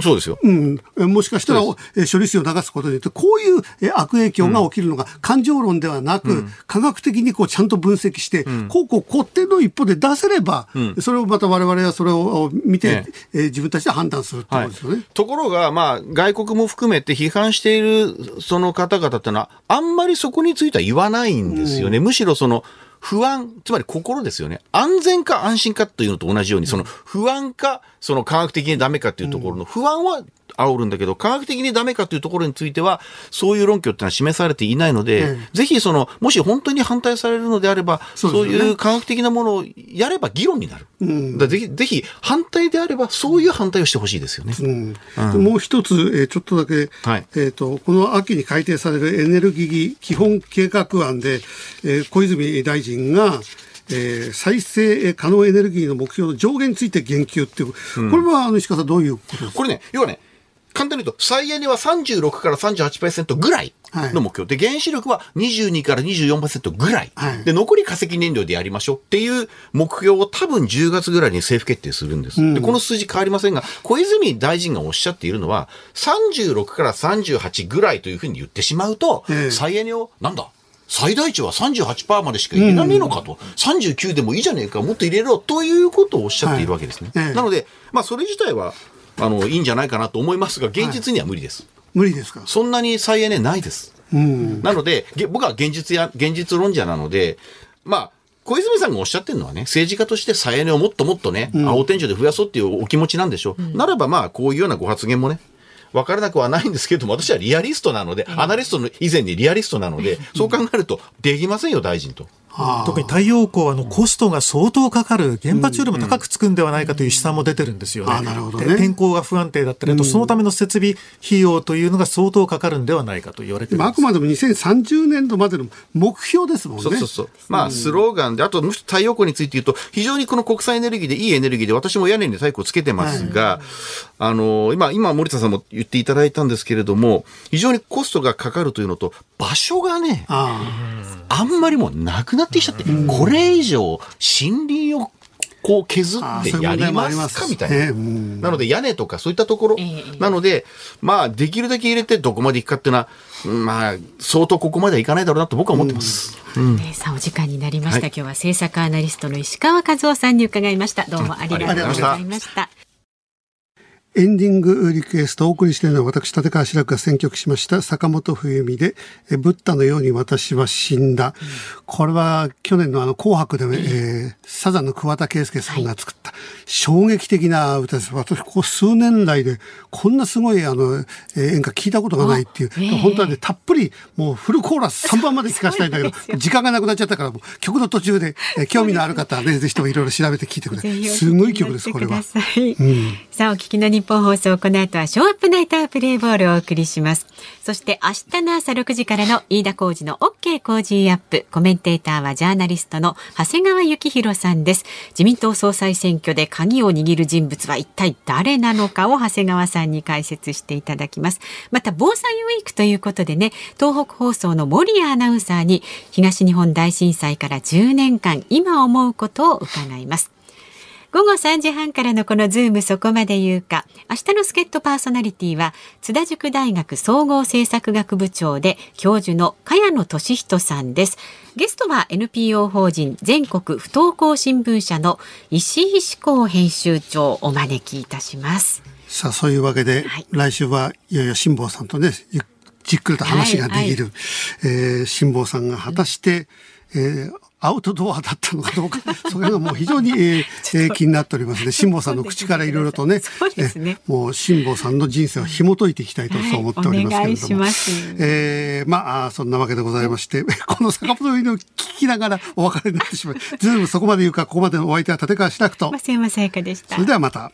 そうですよ。うん、えもしかしたら、処理水を流すことによって、こういうえ悪影響が起きるのが、感情論ではなく、科学的にこうちゃんと分析して、こうこうこうっていうのを一方で出せれば、それをまた我々はそれを見て、ええ。ー自分たちで判断するってことですよね。ところが、まあ、外国も含めて批判しているその方々ってのは、あんまりそこについては言わないんですよね。むしろその、不安、つまり心ですよね。安全か安心かというのと同じように、その不安か、その科学的にダメかというところの不安は煽るんだけど、科学的にダメかというところについては、そういう論拠ってのは示されていないので、えぜひその、もし本当に反対されるのであれば、そそうねいう科学的なものをやれば議論になる。だからぜひ、ぜひ反対であれば、そういう反対をしてほしいですよね。うん。もう一つ、えーちょっとだけ、はい。えー、とこの秋に改定されるエネルギー基本計画案で、えー小泉大臣が、えー再生可能エネルギーの目標の上限について言及っていう、これはあの石川さん、どういうことですか？これね、要はね、簡単に言うと、再エネは36から38%ぐらいの目標。で、原子力は22から24%ぐらい。はい。で、残り化石燃料でやりましょうっていう目標を多分10月ぐらいに政府決定するんです。で、この数字変わりませんが、小泉大臣がおっしゃっているのは、36から38ぐらいというふうに言ってしまうと、ええ。再エネを、なんだ？最大値は38%までしか入れられねえのかと、39でもいいじゃねえか、もっと入れろということをおっしゃっているわけですね。はいええ。なので、まあ、それ自体は、あの、いいんじゃないかなと思いますが、現実には無理です。無理ですか、そんなに再エネないです。うんなので、げ僕は現実や、現実論者なので、まあ、小泉さんがおっしゃってるのはね、政治家として再エネをもっともっとね、青天井で増やそうっていうお気持ちなんでしょう。ならばまあ、こういうようなご発言もね、分からなくはないんですけれども、私はリアリストなので、アナリストの以前にリアリストなので、そう考えると、できませんよ、大臣と。特に太陽光はあのコストが相当かかる、原発よりも高くつくんではないかという試算も出てるんですよね。あなるほどねで天候が不安定だったり、あとそのための設備費用というのが相当かかるんではないかと言われてるんます。あくまでも2030年度までの目標ですもんね。そうそうそう。まあ、スローガンで、あと、むしろ太陽光について言うと、非常にこの国際エネルギーでいいエネルギーで、私も屋根に太陽光つけてますが、あの、今、今、森田さんも言っていただいたんですけれども、非常にコストがかかるというのと、場所がね、ああ。んまりもうなくなってきちゃって、これ以上、森林をこう削ってやりますかみたいな。なので屋根とかそういったところ。なので、まあ、できるだけ入れてどこまでいくかっていうのは、うんまあ、相当ここまではいかないだろうなと僕は思ってます。ねさあお時間になりました、はい。今日は政策アナリストの石川和夫さんに伺いました。どうもありがとうございましたエンディングリクエストをお送りしているのは私、立川志らくが選曲しました坂本冬美で、えブッダのように私は死んだ。これは去年のあの紅白で、えーサザンの桑田佳祐さんが作った衝撃的な歌です。私、ここ数年来でこんなすごいあの、えー演歌聞いたことがないっていう、あええ本当はね、たっぷりもうフルコーラス3番まで聞かせたいんだけど 時間がなくなっちゃったからもう曲の途中で、えー興味のある方はね、ぜひともいろいろ調べて聞いてください。すごい曲です、これは。さあお聞きの日本放送この後はショーアップナイタープレイボールをお送りします。そして明日の朝6時からの飯田浩二の OK 工事アップ。コメンテーターはジャーナリストの長谷川幸宏さんです。自民党総裁選挙で鍵を握る人物は一体誰なのかを長谷川さんに解説していただきます。また防災ウィークということでね東北放送の森谷アナウンサーに東日本大震災から10年間今思うことを伺います。午後3時半からのこのズームそこまで言うか。明日の助っ人パーソナリティは、津田塾大学総合政策学部長で教授の茅野俊人さんです。ゲストは NPO 法人全国不登校新聞社の石井志向編集長をお招きいたします。さあ、そういうわけで、はい来週はいよいよ辛坊さんとね、ゆじっくりと話ができる、えー辛坊さんが果たして、えーアウトドアだったのかどうか、それがもう非常に、えー えー気になっておりますね。辛坊さんの口からいろいろとね、ねえーもう辛坊さんの人生を紐解いていきたいとそう思っておりますけれども。はいえーまあそんなわけでございまして、この坂本のを聞きながらお別れになってしまい、ずいぶんそこまで言うか、ここまでのお相手は立川志らくと、増山さやかでしたそれ。ではまた。